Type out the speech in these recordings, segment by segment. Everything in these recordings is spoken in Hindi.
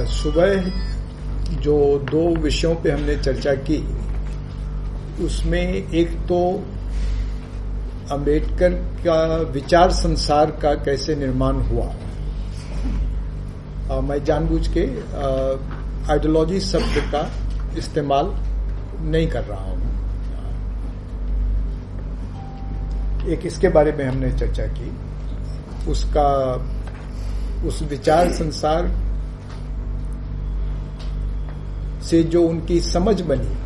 सुबह जो दो विषयों पे हमने चर्चा की उसमें एक तो अंबेडकर का विचार संसार का कैसे निर्माण हुआ। आ, मैं जानबूझ के आइडियोलॉजी शब्द का इस्तेमाल नहीं कर रहा हूँ। एक इसके बारे में हमने चर्चा की। उसका उस विचार संसार से जो उनकी समझ बनी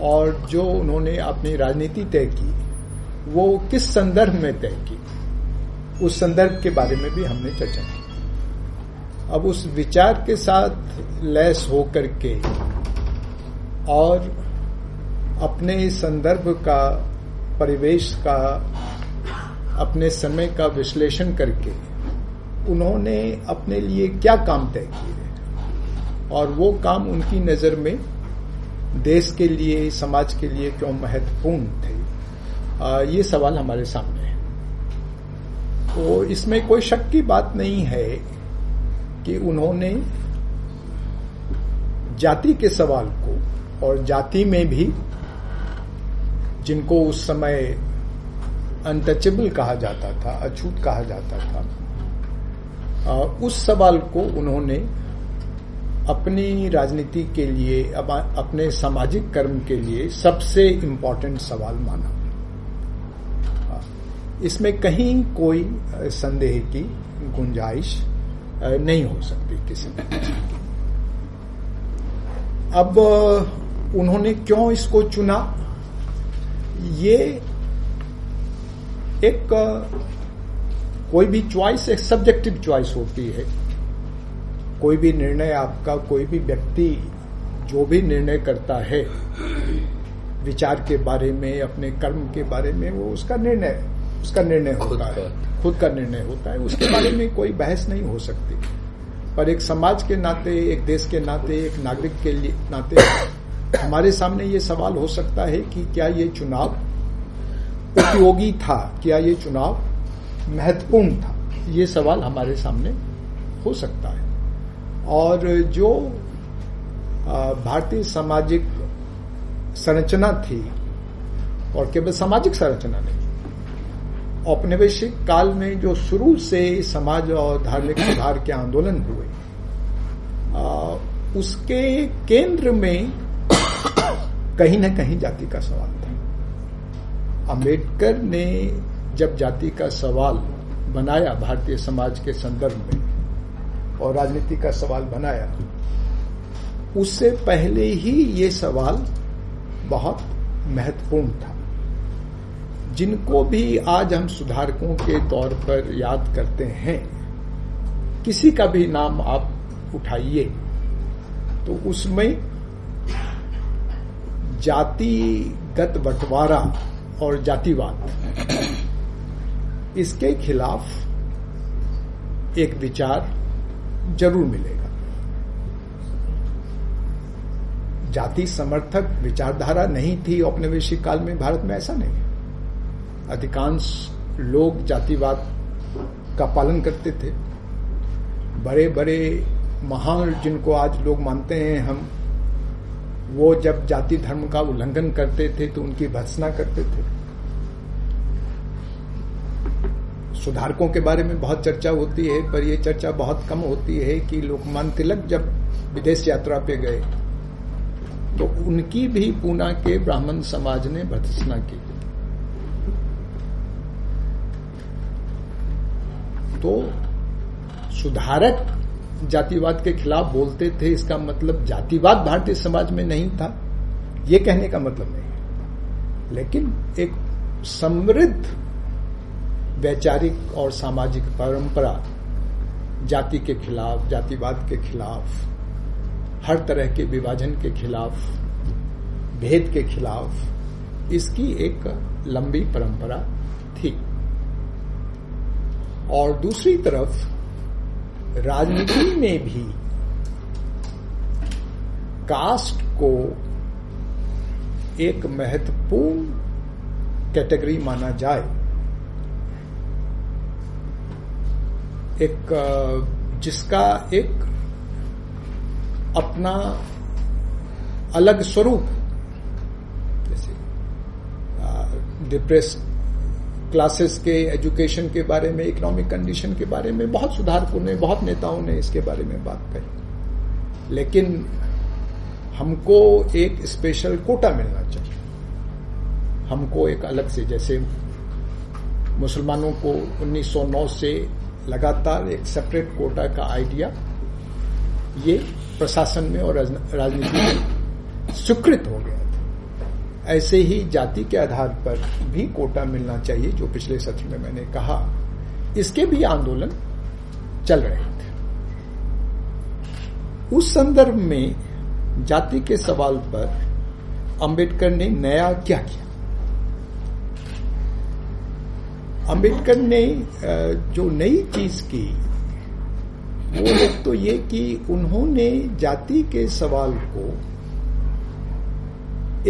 और जो उन्होंने अपनी राजनीति तय की, वो किस संदर्भ में तय की, उस संदर्भ के बारे में भी हमने चर्चा की। अब उस विचार के साथ लैस होकर के और अपने संदर्भ का, परिवेश का, अपने समय का विश्लेषण करके उन्होंने अपने लिए क्या काम तय किए? और वो काम उनकी नज़र में देश के लिए समाज के लिए क्यों महत्वपूर्ण थे? आ, ये सवाल हमारे सामने है। तो इसमें कोई शक की बात नहीं है कि उन्होंने जाति के सवाल को और जाति में भी जिनको उस समय अनटचेबल कहा जाता था अछूत कहा जाता था उस सवाल को उन्होंने अपनी राजनीति के लिए अपने सामाजिक कर्म के लिए सबसे इम्पोर्टेंट सवाल माना। इसमें कहीं कोई संदेह की गुंजाइश नहीं हो सकती किसी अब उन्होंने क्यों इसको चुना? ये एक कोई भी चॉइस एक सब्जेक्टिव चॉइस होती है। कोई भी निर्णय आपका कोई भी व्यक्ति जो भी निर्णय करता है विचार के बारे में अपने कर्म के बारे में वो उसका निर्णय उसका निर्णय होता है। खुद का निर्णय होता है। उसके बारे में कोई बहस नहीं हो सकती। पर एक समाज के नाते एक देश के नाते एक नागरिक के लिए नाते हमारे सामने ये सवाल हो सकता है कि क्या ये चुनाव उपयोगी था? क्या ये चुनाव महत्वपूर्ण था? ये सवाल हमारे सामने हो सकता है। और जो भारतीय सामाजिक संरचना थी, और केवल सामाजिक संरचना नहीं, औपनिवेशिक काल में जो शुरू से समाज और धार्मिक सुधार के आंदोलन हुए उसके केंद्र में कहीं न कहीं जाति का सवाल था। अंबेडकर ने जब जाति का सवाल बनाया भारतीय समाज के संदर्भ में और राजनीति का सवाल बनाया। उससे पहले ही ये सवाल बहुत महत्वपूर्ण था। जिनको भी आज हम सुधारकों के तौर पर याद करते हैं, किसी का भी नाम आप उठाइए। तो उसमें जातिगत बंटवारा और जातिवाद, इसके खिलाफ एक विचार ज़रूर मिलेगा। जाति समर्थक विचारधारा नहीं थी औपनिवेशिक काल में, भारत में ऐसा नहीं है। अधिकांश लोग जातिवाद का पालन करते थे। बड़े बड़े महान जिनको आज लोग मानते हैं हम, वो जब जाति धर्म का उल्लंघन करते थे तो उनकी भर्सना करते थे। सुधारकों के बारे में बहुत चर्चा होती है, पर यह चर्चा बहुत कम होती है कि लोकमान तिलक जब विदेश यात्रा पे गए तो उनकी भी पूना के ब्राह्मण समाज ने भर्सना की। तो सुधारक जातिवाद के खिलाफ बोलते थे, इसका मतलब जातिवाद भारतीय समाज में नहीं था, ये कहने का मतलब नहीं लेकिन एक समृद्ध वैचारिक और सामाजिक परंपरा जाति के खिलाफ, जातिवाद के खिलाफ, हर तरह के विभाजन के खिलाफ, भेद के खिलाफ, इसकी एक लंबी परंपरा थी। और दूसरी तरफ़, राजनीति में भी कास्ट को एक महत्वपूर्ण कैटेगरी माना जाए। एक जिसका एक अपना अलग स्वरूप, जैसे डिप्रेस क्लासेस के एजुकेशन के बारे में इकोनॉमिक कंडीशन के बारे में बहुत सुधारकों ने, बहुत नेताओं ने इसके बारे में बात कही। लेकिन हमको एक स्पेशल कोटा मिलना चाहिए। हमको एक अलग से, जैसे मुसलमानों को 1909 से लगातार एक सेपरेट कोटा का आइडिया ये प्रशासन में और राजनीति में स्वीकृत हो गया था। ऐसे ही जाति के आधार पर भी कोटा मिलना चाहिए, जो पिछले सत्र में मैंने कहा। इसके भी आंदोलन चल रहे थे। उस संदर्भ में जाति के सवाल पर अंबेडकर ने नया क्या किया? अंबेडकर ने जो नई चीज़ की, वो एक तो ये कि उन्होंने जाति के सवाल को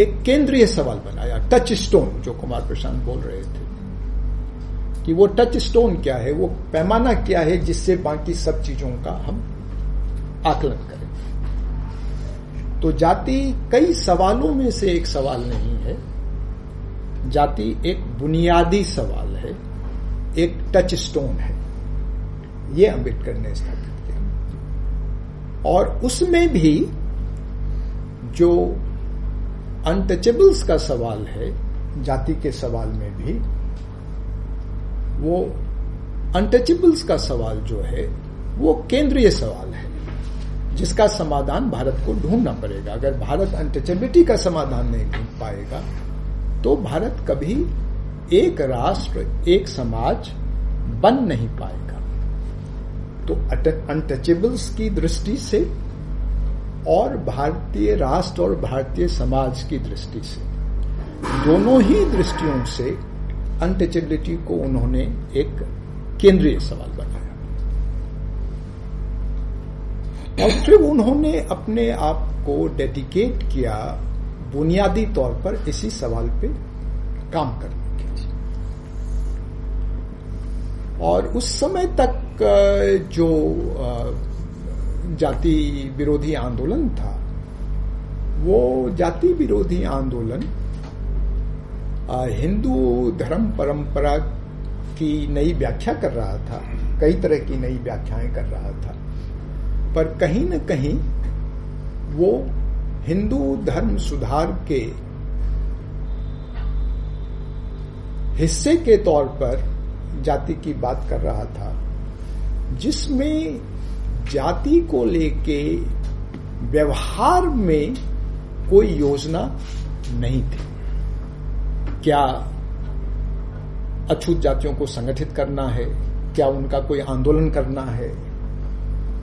एक केंद्रीय सवाल बनाया, टच स्टोन, जो कुमार प्रशांत बोल रहे थे। कि वो टच स्टोन क्या है, वो पैमाना क्या है, जिससे बाकी सब चीज़ों का हम आकलन करें। तो जाति कई सवालों में से एक सवाल नहीं है। जाति एक बुनियादी सवाल है, एक टच स्टोन है। ये अंबेडकर ने स्थापित किया। और उसमें भी जो अनटचेबल्स का सवाल है, जाति के सवाल में भी, वो अनटचेबल्स का सवाल जो है, वो केंद्रीय सवाल है, जिसका समाधान भारत को ढूंढना पड़ेगा। अगर भारत अनटचेबिलिटी का समाधान नहीं ढूंढ पाएगा तो भारत कभी एक राष्ट्र, एक समाज बन नहीं पाएगा। तो अनटचेबल्स की दृष्टि से और भारतीय राष्ट्र और भारतीय समाज की दृष्टि से, दोनों ही दृष्टियों से अनटचेबिलिटी को उन्होंने एक केंद्रीय सवाल बनाया। और फिर उन्होंने अपने आप को डेडिकेट किया बुनियादी तौर पर इसी सवाल पे काम करने के लिए। और उस समय तक जो जाति विरोधी आंदोलन था, वो जाति विरोधी आंदोलन हिंदू धर्म परंपरा की नई व्याख्या कर रहा था, कई तरह की नई व्याख्याएँ कर रहा था, पर कहीं न कहीं वो हिंदू धर्म सुधार के हिस्से के तौर पर जाति की बात कर रहा था, जिसमें जाति को लेके व्यवहार में कोई योजना नहीं थी। क्या अछूत जातियों को संगठित करना है? क्या उनका कोई आंदोलन करना है?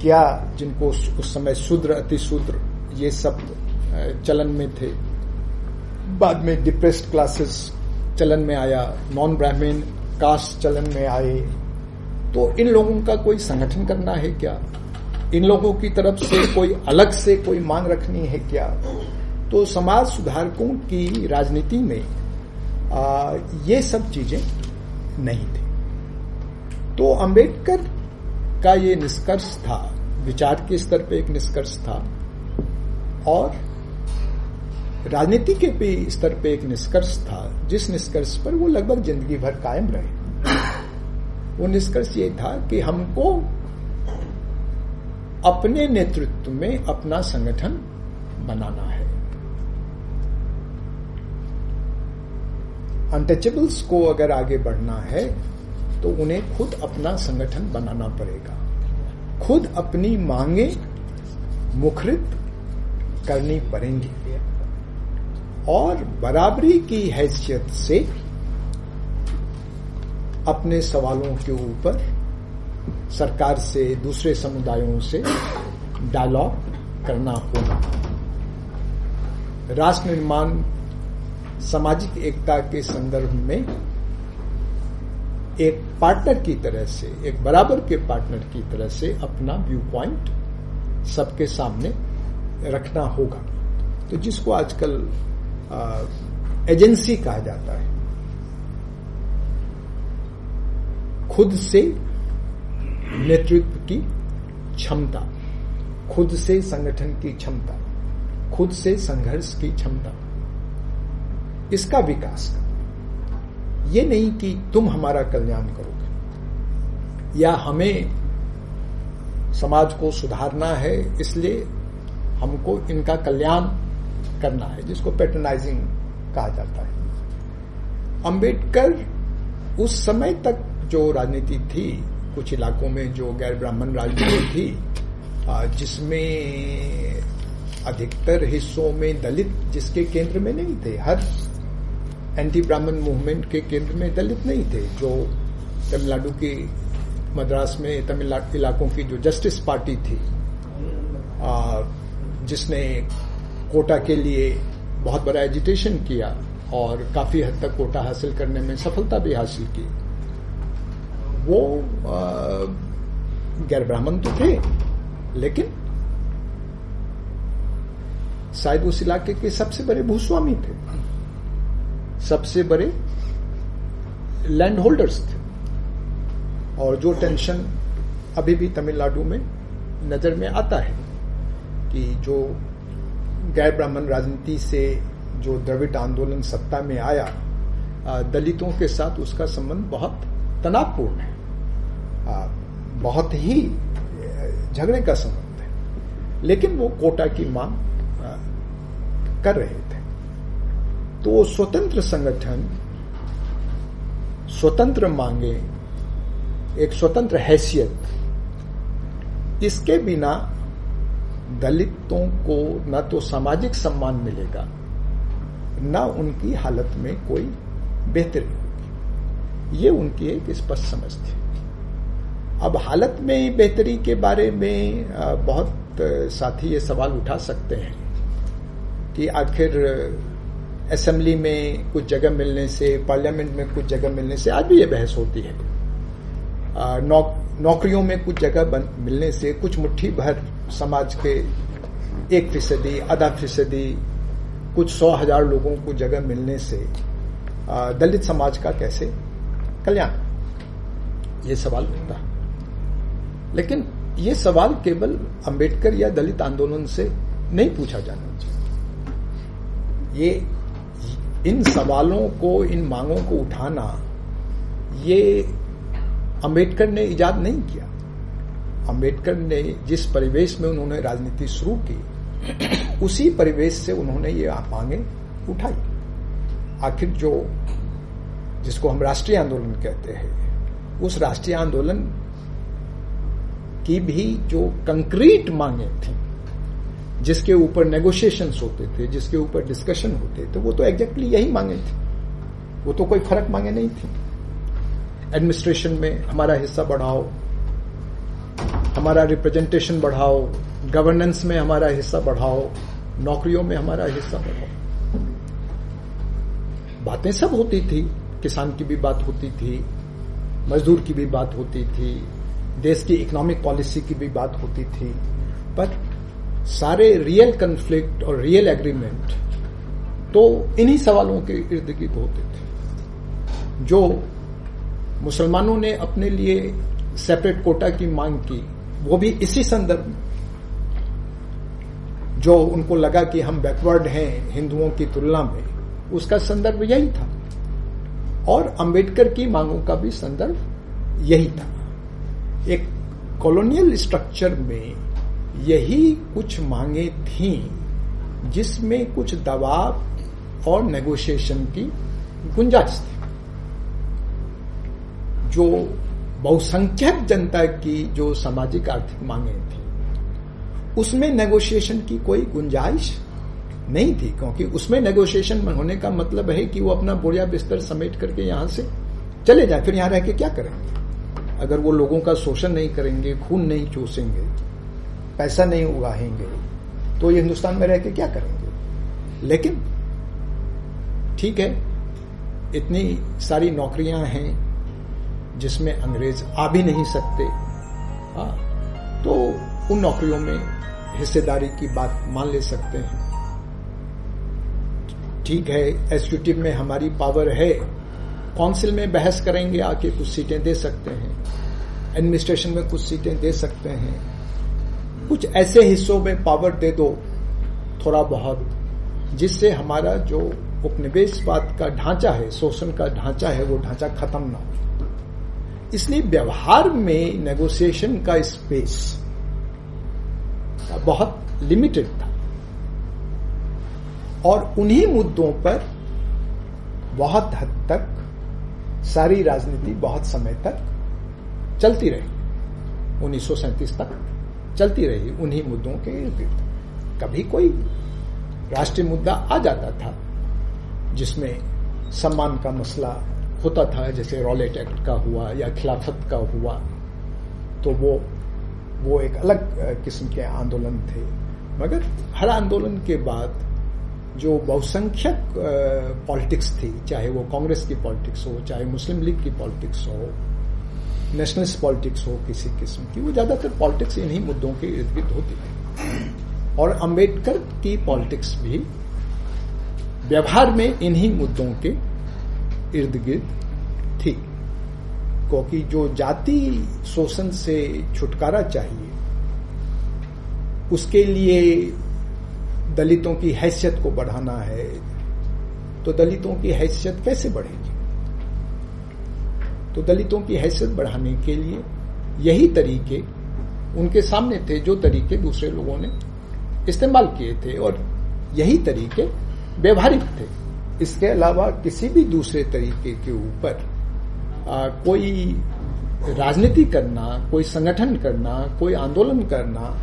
क्या जिनको उस समय शूद्र, अतिशूद्र ये सब चलन में थे। बाद में डिप्रेस्ड क्लासेस चलन में आया नॉन ब्राह्मण कास्ट चलन में आए। तो इन लोगों का कोई संगठन करना है क्या? इन लोगों की तरफ़ से कोई अलग से कोई मांग रखनी है क्या? तो समाज सुधारकों की राजनीति में आ, ये सब चीज़ें नहीं थी। तो अंबेडकर का ये निष्कर्ष था विचार के स्तर पे एक निष्कर्ष था। और राजनीति के पे स्तर पे एक निष्कर्ष था। जिस निष्कर्ष पर वो लगभग ज़िंदगी भर कायम रहे। वो निष्कर्ष ये था कि हमको अपने नेतृत्व में अपना संगठन बनाना है। अनटचेबल्स को अगर आगे बढ़ना है तो उन्हें खुद अपना संगठन बनाना पड़ेगा। खुद अपनी मांगे मुखरित करनी पड़ेंगी। और बराबरी की हैसियत से अपने सवालों के ऊपर सरकार से, दूसरे समुदायों से डायलॉग करना होगा। राष्ट्र निर्माण, सामाजिक एकता के संदर्भ में एक पार्टनर की तरह से, एक बराबर के पार्टनर की तरह से अपना व्यू पॉइंट सबके सामने रखना होगा। तो जिसको आजकल एजेंसी कहा जाता है। खुद से नेतृत्व की क्षमता, खुद से संगठन की क्षमता, खुद से संघर्ष की क्षमता, इसका विकास कर। ये नहीं कि तुम हमारा कल्याण करोगे। या हमें समाज को सुधारना है, इसलिए हमको इनका कल्याण करना है, जिसको पेट्रनाइजिंग कहा जाता है। अंबेडकर उस समय तक जो राजनीति थी, कुछ इलाकों में जो गैर ब्राह्मण राजनीति थी जिसमें अधिकतर हिस्सों में दलित जिसके केंद्र में नहीं थे, हर एंटी ब्राह्मण मूवमेंट के केंद्र में दलित नहीं थे, जो तमिलनाडु की मद्रास में तमिलनाडु इलाकों की जो जस्टिस पार्टी थी जिसने कोटा के लिए बहुत बड़ा एजिटेशन किया और काफ़ी हद तक कोटा हासिल करने में सफलता भी हासिल की। वो गैर ब्राह्मण तो थे, लेकिन शायद उस इलाके के सबसे बड़े भूस्वामी थे। सबसे बड़े लैंड होल्डर्स थे। और जो टेंशन अभी भी तमिलनाडु में नज़र में आता है कि जो गैर ब्राह्मण राजनीति से जो द्रविड़ आंदोलन सत्ता में आया दलितों के साथ उसका संबंध बहुत तनावपूर्ण है। बहुत ही झगड़े का संबंध है। लेकिन वो कोटा की मांग कर रहे थे। तो स्वतंत्र संगठन, स्वतंत्र मांगे, एक स्वतंत्र हैसियत, इसके बिना दलितों को न तो सामाजिक सम्मान मिलेगा न उनकी हालत में कोई बेहतरी होगी। ये उनकी एक स्पष्ट समझ थी। अब हालत में बेहतरी के बारे में बहुत साथी ये सवाल उठा सकते हैं कि आखिर असेंबली में कुछ जगह मिलने से पार्लियामेंट में कुछ जगह मिलने से आज भी ये बहस होती है। नौ, नौकरियों में कुछ जगह मिलने से कुछ मुट्ठी भर समाज के एक फ़ीसदी, आधा फ़ीसदी, कुछ सौ हज़ार लोगों को जगह मिलने से दलित समाज का कैसे कल्याण? ये सवाल उठता लेकिन ये सवाल केवल अंबेडकर या दलित आंदोलन से नहीं पूछा जाना चाहिए। ये, इन सवालों को, इन मांगों को उठाना, ये अंबेडकर ने इजाद नहीं किया। अंबेडकर ने जिस परिवेश में उन्होंने राजनीति शुरू की, उसी परिवेश से उन्होंने ये मांगे उठाई। आखिर जो, जिसको हम राष्ट्रीय आंदोलन कहते हैं, उस राष्ट्रीय आंदोलन की भी जो कंक्रीट मांगे थी, जिसके ऊपर नेगोशिएशंस होते थे, जिसके ऊपर डिस्कशन होते थे, वो तो एग्जैक्टली यही मांगे थे। वो तो कोई फ़र्क मांगे नहीं थी। एडमिनिस्ट्रेशन में हमारा हिस्सा बढ़ाओ हमारा रिप्रेजेंटेशन बढ़ाओ गवर्नेंस में हमारा हिस्सा बढ़ाओ, नौकरियों में हमारा हिस्सा बढ़ाओ। बातें सब होती थी, किसान की भी बात होती थी, मजदूर की भी बात होती थी, देश की इकोनॉमिक पॉलिसी की भी बात होती थी। पर सारे रियल कन्फ्लिक्ट और रियल एग्रीमेंट तो इन्हीं सवालों के इर्द गिर्द होते थे। जो मुसलमानों ने अपने लिए सेपरेट कोटा की मांग की वो भी इसी संदर्भ में। जो उनको लगा कि हम बैकवर्ड हैं हिंदुओं की तुलना में, उसका संदर्भ यही था। और अंबेडकर की मांगों का भी संदर्भ यही था। एक कॉलोनियल स्ट्रक्चर में यही कुछ मांगे थी, जिसमें कुछ दबाव और नेगोशिएशन की गुंजाइश थी। जो बहुसंख्यक जनता की जो सामाजिक, आर्थिक मांगे थी, उसमें नेगोशिएशन की कोई गुंजाइश नहीं थी, क्योंकि उसमें नेगोशिएशन होने का मतलब है कि वो अपना बोरिया बिस्तर समेट करके यहाँ से चले जाए। फिर यहाँ रह के क्या करेंगे? अगर वो लोगों का शोषण नहीं करेंगे, खून नहीं चूसेंगे, पैसा नहीं उगाहेंगे तो ये हिंदुस्तान में रह के क्या करेंगे? लेकिन, ठीक है, इतनी सारी नौकरियाँ हैं जिसमें अंग्रेज़ आ भी नहीं सकते। आ, तो उन नौकरियों में हिस्सेदारी की बात मान ले सकते हैं। ठीक है एग्जीक्यूटिव में हमारी पावर है। काउंसिल में बहस करेंगे आके कुछ सीटें दे सकते हैं। एडमिनिस्ट्रेशन में कुछ सीटें दे सकते हैं। कुछ ऐसे हिस्सों में पावर दे दो थोड़ा बहुत जिससे हमारा जो उपनिवेशवाद का ढांचा है शोषण का ढांचा है वो ढांचा खत्म ना हो। इसलिए व्यवहार में नेगोशिएशन का स्पेस बहुत लिमिटेड था। और उन्हीं मुद्दों पर बहुत हद तक सारी राजनीति बहुत समय तक चलती रही। उन्नीस सौ सैंतीस तक चलती रही उन्हीं मुद्दों के कभी कोई राष्ट्रीय मुद्दा आ जाता था जिसमें सम्मान का मसला होता था, जैसे रॉलेट एक्ट का हुआ या खिलाफत का हुआ तो वो वो एक अलग किस्म के आंदोलन थे। मगर हर आंदोलन के बाद जो बहुसंख्यक पॉलिटिक्स थी, चाहे वो कांग्रेस की पॉलिटिक्स हो, चाहे मुस्लिम लीग की पॉलिटिक्स हो नेशनलिस्ट पॉलिटिक्स हो, किसी किस्म की, वो ज़्यादातर पॉलिटिक्स इन्हीं मुद्दों के इर्द गिर्द होती थी। और अंबेडकर की पॉलिटिक्स भी व्यवहार में इन्हीं मुद्दों के इर्द गिर्द थी। क्योंकि जो जाति शोषण से छुटकारा चाहिए, उसके लिए दलितों की हैसियत को बढ़ाना है तो दलितों की हैसियत कैसे बढ़ेगी? तो दलितों की हैसियत बढ़ाने के लिए यही तरीके उनके सामने थे, जो तरीके दूसरे लोगों ने इस्तेमाल किए थे, और यही तरीके व्यवहारिक थे। इसके अलावा किसी भी दूसरे तरीके के ऊपर कोई राजनीति करना, कोई संगठन करना, कोई आंदोलन करना,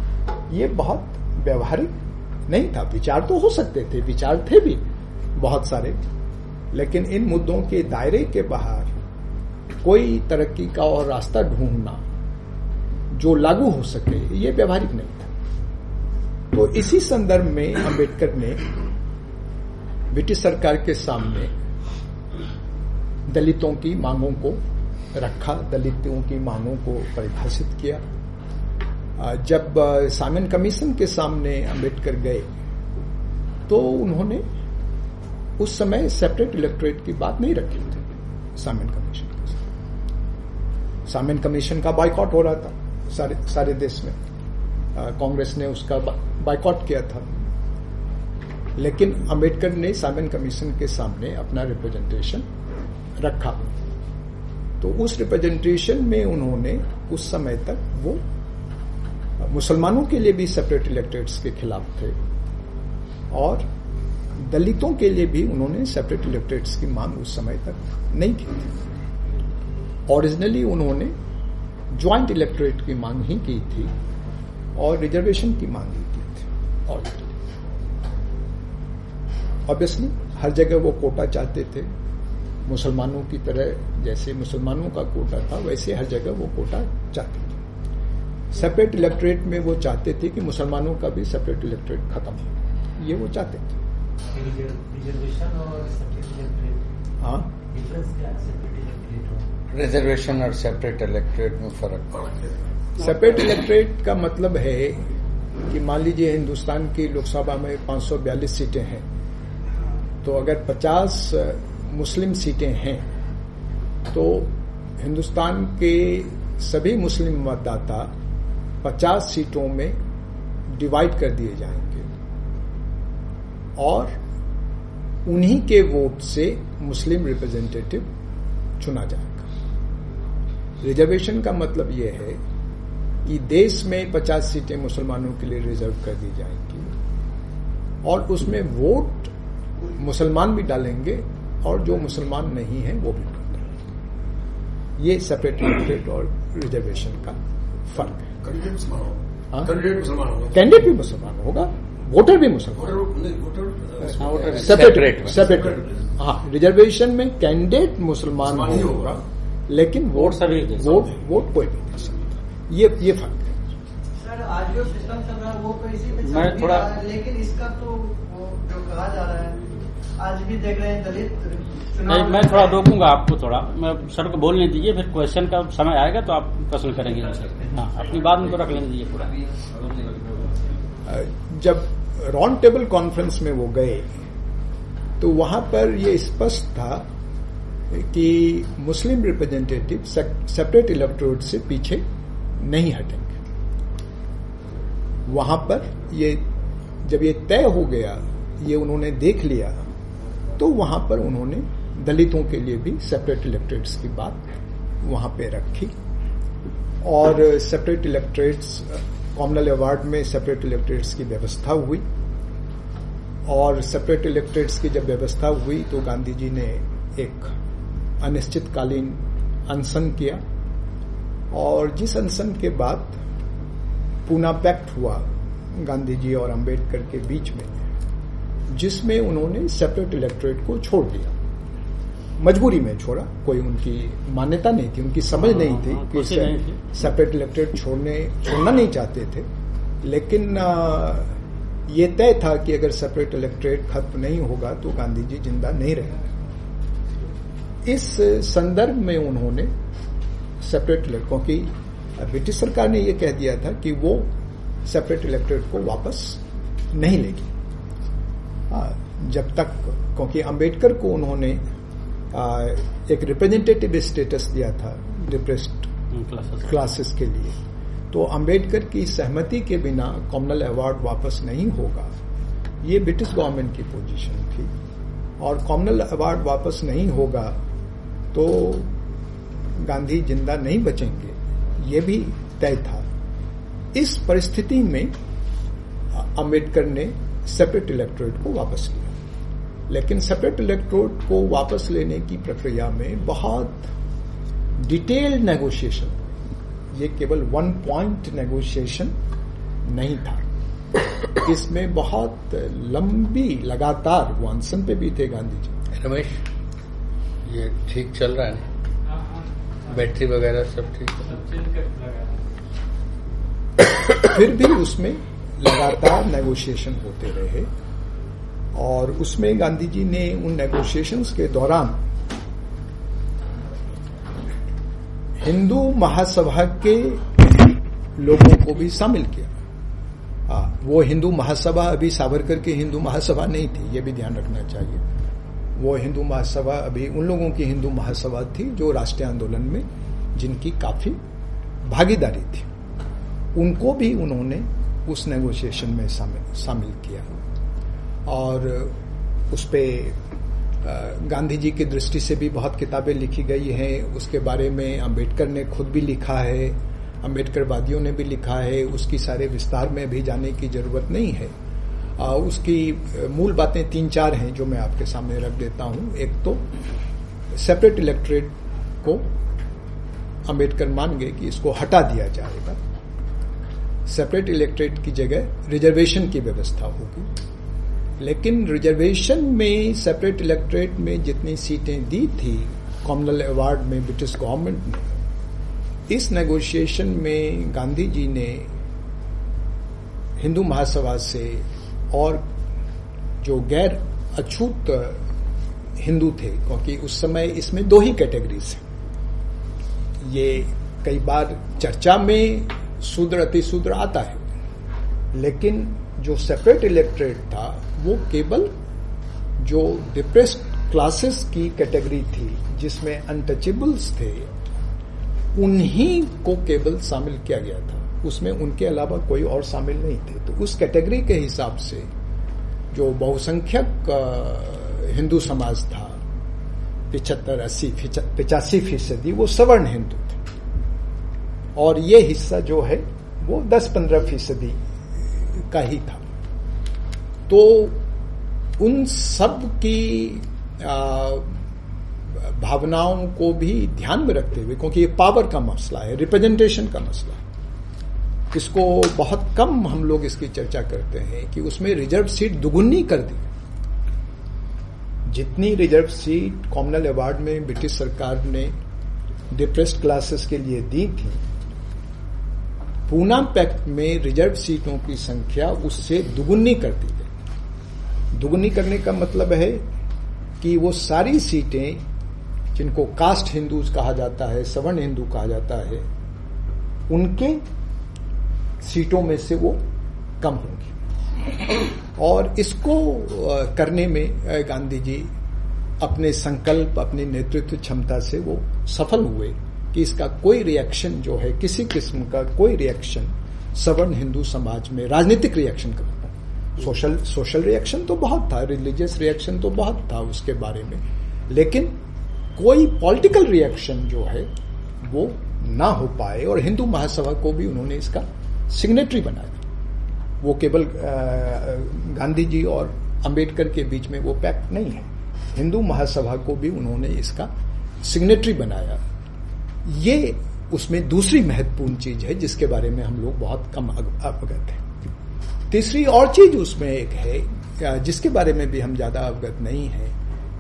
ये बहुत व्यवहारिक नहीं था। विचार तो हो सकते थे, विचार थे भी बहुत सारे, लेकिन इन मुद्दों के दायरे के बाहर कोई तरक्की का और रास्ता ढूंढना जो लागू हो सके, ये व्यवहारिक नहीं था। तो इसी संदर्भ में अंबेडकर ने ब्रिटिश सरकार के सामने दलितों की मांगों को रखा, दलितों की मांगों को परिभाषित किया। जब सामन कमीशन के सामने अंबेडकर गए तो उन्होंने उस समय सेपरेट इलेक्ट्रेट की बात नहीं रखी थी, सामन कमीशन के सामिन कमीशन का बाइकआउट हो रहा था सारे सारे देश में। कांग्रेस ने उसका बाइकआउट किया था। लेकिन अंबेडकर ने सामिन कमीशन के सामने अपना रिप्रेजेंटेशन रखा। तो उस रिप्रेजेंटेशन में उन्होंने उस समय तक वो मुसलमानों के लिए भी सेपरेट इलेक्टेड्स के खिलाफ थे और दलितों के लिए भी उन्होंने सेपरेट इलेक्टेड्स की मांग उस समय तक नहीं की थी। ओरिजिनली उन्होंने ज्वाइंट इलेक्ट्रेट की मांग ही की थी और रिजर्वेशन की मांग ही की थी। और ऑब्वियसली हर जगह वो कोटा चाहते थे। मुसलमानों की तरह जैसे मुसलमानों का कोटा था वैसे हर जगह वो कोटा चाहते थे। सेपरेट इलेक्ट्रेट में वो चाहते थे कि मुसलमानों का भी सेपरेट इलेक्ट्रेट खत्म हो। ये वो चाहते थे। रिजर्वेशन और हाँ? रिजर्वेशन और? सेपरेट इलेक्ट्रेट में फ़र्क सेपरेट इलेक्ट्रेट का मतलब है कि मान लीजिए हिंदुस्तान की लोकसभा में 542 सीटें हैं। तो अगर 50 मुस्लिम सीटें हैं तो हिंदुस्तान के सभी मुस्लिम मतदाता 50 सीटों में डिवाइड कर दिए जाएँगे और उन्हीं के वोट से मुस्लिम रिप्रेजेंटेटिव चुना जाएगा। रिजर्वेशन का मतलब यह है कि देश में 50 सीटें मुसलमानों के लिए रिज़र्व कर दी जाएँगी और उसमें वोट मुसलमान भी डालेंगे और जो मुसलमान नहीं है वो भी डालेंगे। ये सेपरेट इलेक्टेड और रिजर्वेशन का फ़र्क है। कैंडिडेट भी मुसलमान होगा वोटर भी मुसलमान सेपरेट सेपरेट हाँ रिजर्वेशन में कैंडिडेट मुसलमान नहीं होगा लेकिन वोट सभी वोट वोट कोई भी दे सकता। ये ये फ़र्क है। सर आज जो सिस्टम चल रहा है वो तो इसी में मैं थोड़ा लेकिन इसका तो जो कहा जा रहा है आज भी देख रहे हैं दलित नहीं मैं थोड़ा रोकूँगा आपको थोड़ा। मैं सर को बोलने दीजिए फिर क्वेश्चन का समय आएगा तो आप प्रश्न करेंगे हाँ अपनी बात में तो रख लेने दीजिए पूरा। जब राउंड टेबल कॉन्फ्रेंस में वो गए तो वहाँ पर ये स्पष्ट था कि मुस्लिम रिप्रेजेंटेटिव सेपरेट इलेक्ट्रोड से पीछे नहीं हटेंगे। वहाँ पर ये जब ये तय हो गया ये उन्होंने देख लिया तो वहाँ पर उन्होंने दलितों के लिए भी सेपरेट इलेक्ट्रेट्स की बात वहाँ पे रखी। और सेपरेट इलेक्ट्रेट्स कॉमनल अवार्ड में सेपरेट इलेक्ट्रेट्स की व्यवस्था हुई। और सेपरेट इलेक्ट्रेट्स की जब व्यवस्था हुई तो गांधी जी ने एक अनिश्चितकालीन अनशन किया। और जिस अनशन के बाद पूना पैक्ट हुआ गांधी जी और अंबेडकर के बीच में जिसमें उन्होंने सेपरेट इलेक्ट्रेट को छोड़ दिया। मजबूरी में छोड़ा। कोई उनकी मान्यता नहीं थी उनकी समझ नहीं थी हाँ, कि नहीं थी। सेपरेट इलेक्ट्रेट छोड़ने छोड़ना नहीं चाहते थे। लेकिन ये तय था कि अगर सेपरेट इलेक्ट्रेट खत्म नहीं होगा तो गांधी जी ज़िंदा नहीं रहेंगे इस संदर्भ में उन्होंने सेपरेट इलेक्ट्रों की ब्रिटिश सरकार ने यह कह दिया था कि वो सेपरेट इलेक्ट्रेट को वापस नहीं लेगी। हाँ, जब तक क्योंकि अंबेडकर को उन्होंने एक रिप्रेजेंटेटिव स्टेटस दिया था डिप्रेस्ड क्लासेस क्लासेस के लिए। तो अंबेडकर की सहमति के बिना कॉमनल अवार्ड वापस नहीं होगा। ये ब्रिटिश गवर्नमेंट की पोजीशन थी। और कॉमनल अवार्ड वापस नहीं होगा तो गांधी ज़िंदा नहीं बचेंगे। ये भी तय था। इस परिस्थिति में अंबेडकर ने सेपरेट इलेक्टोरेट को वापस लिया लेकिन सेपरेट इलेक्ट्रोड को वापस लेने की प्रक्रिया में बहुत डिटेल्ड नेगोशिएशन ये केवल वन पॉइंट नेगोशिएशन नहीं था। इसमें बहुत लंबी लगातार वो अनशन पे भी थे गांधी जी। रमेश ये ठीक चल रहा है बैटरी वगैरह सब ठीक? है फिर भी उसमें लगातार नेगोशिएशन होते रहे और उसमें गांधी जी ने उन नेगोशिएशंस के दौरान हिंदू महासभा के लोगों को भी शामिल किया। हाँ, वो हिंदू महासभा अभी सावरकर की हिंदू महासभा नहीं थी ये भी ध्यान रखना चाहिए। वो हिंदू महासभा अभी उन लोगों की हिंदू महासभा थी जो राष्ट्रीय आंदोलन में जिनकी काफ़ी भागीदारी थी। उनको भी उन्होंने उस नेगोशिएशन में शामिल किया। और उस पर गांधी जी की दृष्टि से भी बहुत किताबें लिखी गई हैं। उसके बारे में अंबेडकर ने खुद भी लिखा है अंबेडकर वादियों ने भी लिखा है। उसकी सारे विस्तार में भी जाने की ज़रूरत नहीं है। आ, उसकी मूल बातें तीन चार हैं जो मैं आपके सामने रख देता हूँ। एक तो सेपरेट इलेक्ट्रेट को अंबेडकर मान गए कि इसको हटा दिया जाएगा। सेपरेट इलेक्ट्रेट की जगह रिजर्वेशन की व्यवस्था होगी। लेकिन रिजर्वेशन में सेपरेट इलेक्ट्रेट में जितनी सीटें दी थी कॉमनल अवार्ड में ब्रिटिश गवर्नमेंट ने, इस नेगोशिएशन में गांधी जी ने हिंदू महासभा से और जो गैर अछूत हिंदू थे, क्योंकि उस समय इसमें दो ही कैटेगरीज हैं। ये कई बार चर्चा में शूद्र अतिशूद्र आता है। लेकिन जो सेपरेट इलेक्ट्रेट था, वो केवल जो डिप्रेस्ड क्लासेस की कैटेगरी थी, जिसमें अनटचेबल्स थे, उन्हीं को केवल शामिल किया गया था। उसमें उनके अलावा कोई और शामिल नहीं थे। तो उस कैटेगरी के हिसाब से जो बहुसंख्यक हिंदू समाज था पिछहत्तर अस्सी पिचासी फ़ीसदी, वो सवर्ण हिंदू। और ये हिस्सा जो है, वो 10-15 फ़ीसदी का ही था। तो उन सब की भावनाओं को भी ध्यान में रखते हुए, क्योंकि ये पावर का मसला है रिप्रेजेंटेशन का मसला है। इसको बहुत कम हम लोग इसकी चर्चा करते हैं कि उसमें रिज़र्व सीट दुगुनी कर दी। जितनी रिज़र्व सीट कॉमनल अवार्ड में ब्रिटिश सरकार ने डिप्रेस्ड क्लासेस के लिए दी थी पूना पैक्ट में रिज़र्व सीटों की संख्या उससे दुगुनी कर दी गई दुगुनी करने का मतलब है कि वो सारी सीटें जिनको कास्ट हिंदूज कहा जाता है, सवर्ण हिंदू कहा जाता है, उनके सीटों में से वो कम होंगी। और इसको करने में गांधी जी अपने संकल्प, अपनी नेतृत्व क्षमता से वो सफल हुए। कि इसका कोई रिएक्शन जो है, किसी किस्म का कोई रिएक्शन सवर्ण हिंदू समाज में राजनीतिक रिएक्शन का सोशल सोशल रिएक्शन तो बहुत था रिलीजियस रिएक्शन तो बहुत था उसके बारे में। लेकिन कोई पॉलिटिकल रिएक्शन जो है, वो ना हो पाए और हिंदू महासभा को भी उन्होंने इसका सिग्नेटरी बनाया। वो केवल गांधी जी और अंबेडकर के बीच में वो पैक्ट नहीं है। हिंदू महासभा को भी उन्होंने इसका सिग्नेटरी बनाया। ये उसमें दूसरी महत्वपूर्ण चीज़ है, जिसके बारे में हम लोग बहुत कम अवगत हैं। तीसरी और चीज़ उसमें एक है जिसके बारे में भी हम ज़्यादा अवगत नहीं है,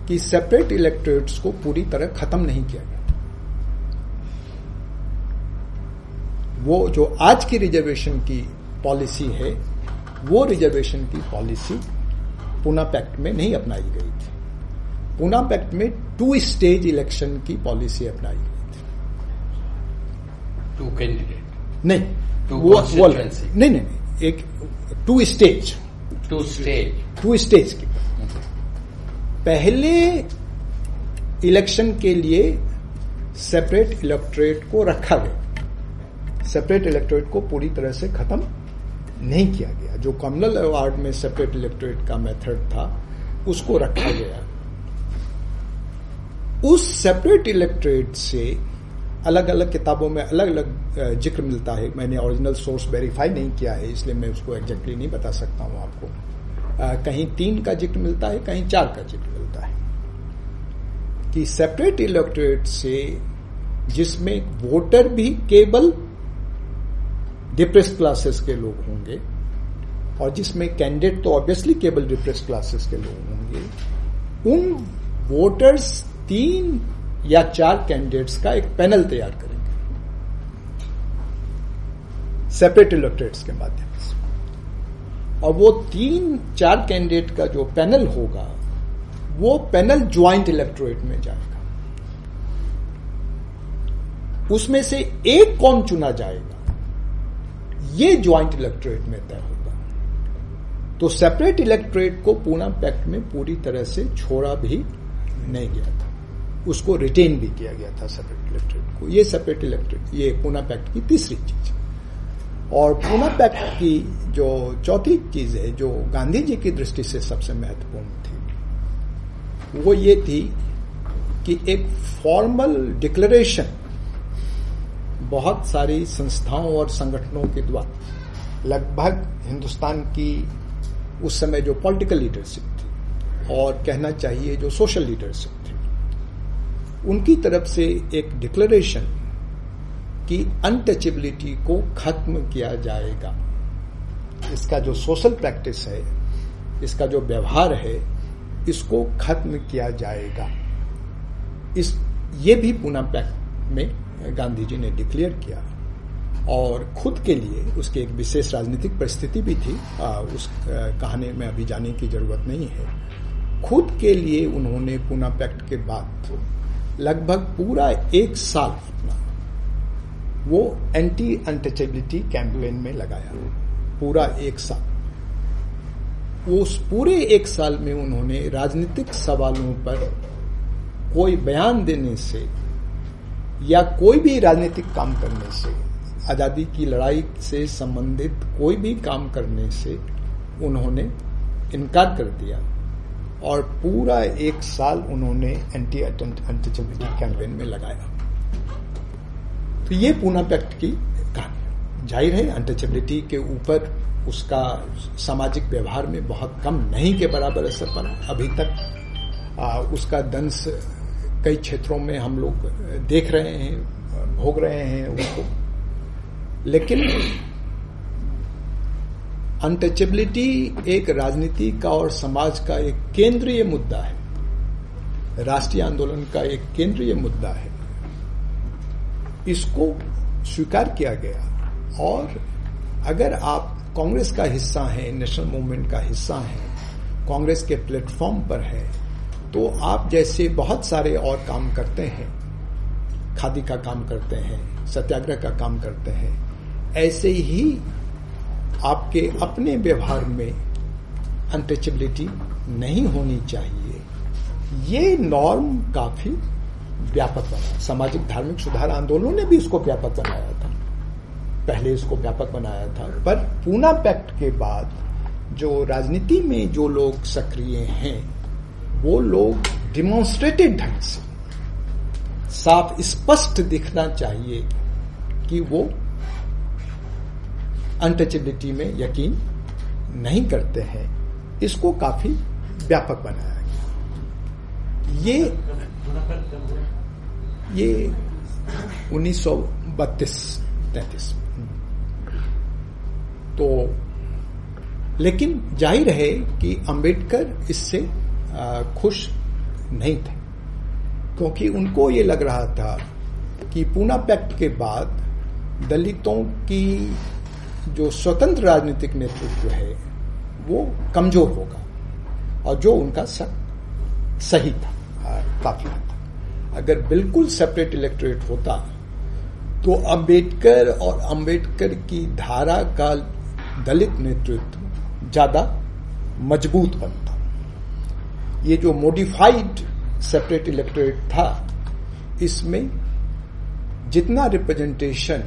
कि सेपरेट इलेक्ट्रेट्स को पूरी तरह खत्म नहीं किया गया वो जो आज की रिजर्वेशन की पॉलिसी है, वो रिजर्वेशन की पॉलिसी पूना पैक्ट में नहीं अपनाई गई थी। पूना पैक्ट में टू स्टेज इलेक्शन की पॉलिसी अपनाई गई। टू कैंडिडेट नहीं वो, वो नहीं नहीं एक two stage two stage two stage की। पहले इलेक्शन के लिए सेपरेट इलेक्ट्रेट को रखा गया। सेपरेट इलेक्ट्रेट को पूरी तरह से खत्म नहीं किया गया। जो कॉमनल अवार्ड में सेपरेट इलेक्ट्रेट का मेथड था उसको रखा गया। उस सेपरेट इलेक्ट्रेट से अलग अलग किताबों में अलग अलग ज़िक्र मिलता है। मैंने ओरिजिनल सोर्स वेरीफाई नहीं किया है इसलिए मैं उसको एग्जैक्टली नहीं बता सकता हूँ आपको। आ, कहीं तीन का ज़िक्र मिलता है कहीं चार का ज़िक्र मिलता है। कि सेपरेट इलेक्टोरेट से जिसमें वोटर भी केवल डिप्रेस क्लासेस के लोग होंगे और जिसमें कैंडिडेट तो ऑब्वियसली केवल डिप्रेस क्लासेस के लोग होंगे उन वोटर्स तीन या चार कैंडिडेट्स का एक पैनल तैयार करेंगे। सेपरेट इलेक्ट्रेट्स के माध्यम से। और वो तीन, चार कैंडिडेट का जो पैनल होगा, वो पैनल ज्वाइंट इलेक्ट्रोरेट में जाएगा। उसमें से एक कौन चुना जाएगा, ये ज्वाइंट इलेक्ट्रोरेट में तय होगा। तो सेपरेट इलेक्ट्रोरेट को पूना पैक्ट में पूरी तरह से छोड़ा भी नहीं गया था। उसको रिटेन भी किया गया था सेपरेट इलेक्ट्रेट को। ये सेपरेट इलेक्ट्रेट ये पूना पैक्ट की तीसरी चीज़ और पूना पैक्ट की जो चौथी चीज़ है, जो गांधी जी की दृष्टि से सबसे महत्वपूर्ण थी, वो ये थी कि एक फॉर्मल डिक्लेरेशन बहुत सारी संस्थाओं और संगठनों के द्वारा, लगभग हिंदुस्तान की उस समय जो पॉलिटिकल लीडरशिप थी, और कहना चाहिए जो सोशल लीडरशिप उनकी तरफ़ से एक डिक्लेरेशन कि अनटचेबिलिटी को खत्म किया जाएगा। इसका जो सोशल प्रैक्टिस है इसका जो व्यवहार है इसको खत्म किया जाएगा। इस ये भी पूना पैक्ट में गांधी जी ने डिक्लेयर किया। और खुद के लिए उसकी एक विशेष राजनीतिक परिस्थिति भी थी। आ, उस कहानी में अभी जाने की ज़रूरत नहीं है। खुद के लिए उन्होंने पूना पैक्ट के बाद लगभग पूरा एक साल अपना। वो एंटी अनटचेबिलिटी कैंपेन में लगाया। पूरा एक साल। उस पूरे एक साल में उन्होंने राजनीतिक सवालों पर कोई बयान देने से या कोई भी राजनीतिक काम करने से, आज़ादी की लड़ाई से संबंधित कोई भी काम करने से उन्होंने इनकार कर दिया। और पूरा एक साल उन्होंने एंटी अनटचेबिलिटी कैंपेन में लगाया। तो ये पूना पैक्ट की कहानी ज़ाहिर है अनटचेबिलिटी के ऊपर उसका सामाजिक व्यवहार में बहुत कम नहीं के बराबर असर पड़ा। अभी तक आ, उसका दंश कई क्षेत्रों में हम लोग देख रहे हैं भोग रहे हैं उसको लेकिन अनटचेबिलिटी एक राजनीति का और समाज का एक केंद्रीय मुद्दा है। राष्ट्रीय आंदोलन का एक केंद्रीय मुद्दा है। इसको स्वीकार किया गया और अगर आप कांग्रेस का हिस्सा है, नेशनल मूवमेंट का हिस्सा है, कांग्रेस के प्लेटफॉर्म पर है तो आप जैसे बहुत सारे और काम करते हैं, खादी का काम करते हैं, सत्याग्रह का काम करते हैं, ऐसे ही आपके अपने व्यवहार में अनटचेबिलिटी नहीं होनी चाहिए। ये नॉर्म काफ़ी व्यापक बना। सामाजिक धार्मिक सुधार आंदोलनों ने भी इसको व्यापक बनाया था। पहले इसको व्यापक बनाया था। पर पूना पैक्ट के बाद जो राजनीति में जो लोग सक्रिय हैं, वो लोग डिमॉन्स्ट्रेटेड ढंग से साफ़ स्पष्ट दिखना चाहिए कि वो अनटचेबिलिटी में यकीन नहीं करते हैं। इसको काफ़ी व्यापक बनाया गया। ये ये उन्नीस सौ बत्तीस, तैतीस। तो लेकिन ज़ाहिर है कि अंबेडकर इससे खुश नहीं थे। क्योंकि उनको ये लग रहा था कि पूना पैक्ट के बाद दलितों की जो स्वतंत्र राजनीतिक नेतृत्व है, वो कमज़ोर होगा। और जो उनका सब सही था काफ़ी था अगर बिल्कुल सेपरेट इलेक्टोरेट होता तो अंबेडकर और अंबेडकर की धारा का दलित नेतृत्व ज़्यादा मज़बूत बनता। ये जो मॉडिफाइड सेपरेट इलेक्टोरेट था, इसमें जितना रिप्रेजेंटेशन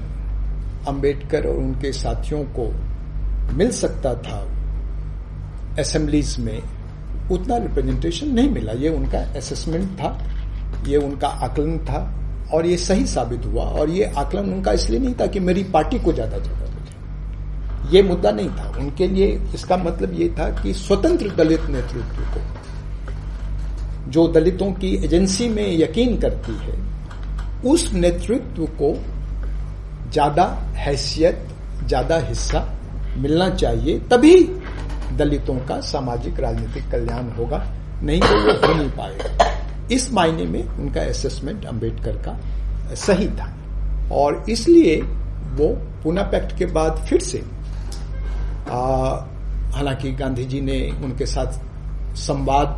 अंबेडकर और उनके साथियों को मिल सकता था असेंबलीज में, उतना रिप्रेजेंटेशन नहीं मिला। ये उनका असेसमेंट था, ये उनका आकलन था और ये सही साबित हुआ और ये आकलन उनका इसलिए नहीं था कि मेरी पार्टी को ज़्यादा जगह मिले ये मुद्दा नहीं था। उनके लिए इसका मतलब ये था कि स्वतंत्र दलित नेतृत्व को, जो दलितों की एजेंसी में यकीन करती है, उस नेतृत्व को ज़्यादा हैसियत, ज़्यादा हिस्सा मिलना चाहिए, तभी दलितों का सामाजिक राजनीतिक कल्याण होगा, नहीं तो वो हो नहीं पाएगा। इस मायने में उनका असेसमेंट अंबेडकर का सही था। और इसलिए वो पूना पैक्ट के बाद फिर से हालाँकि गांधी जी ने उनके साथ संवाद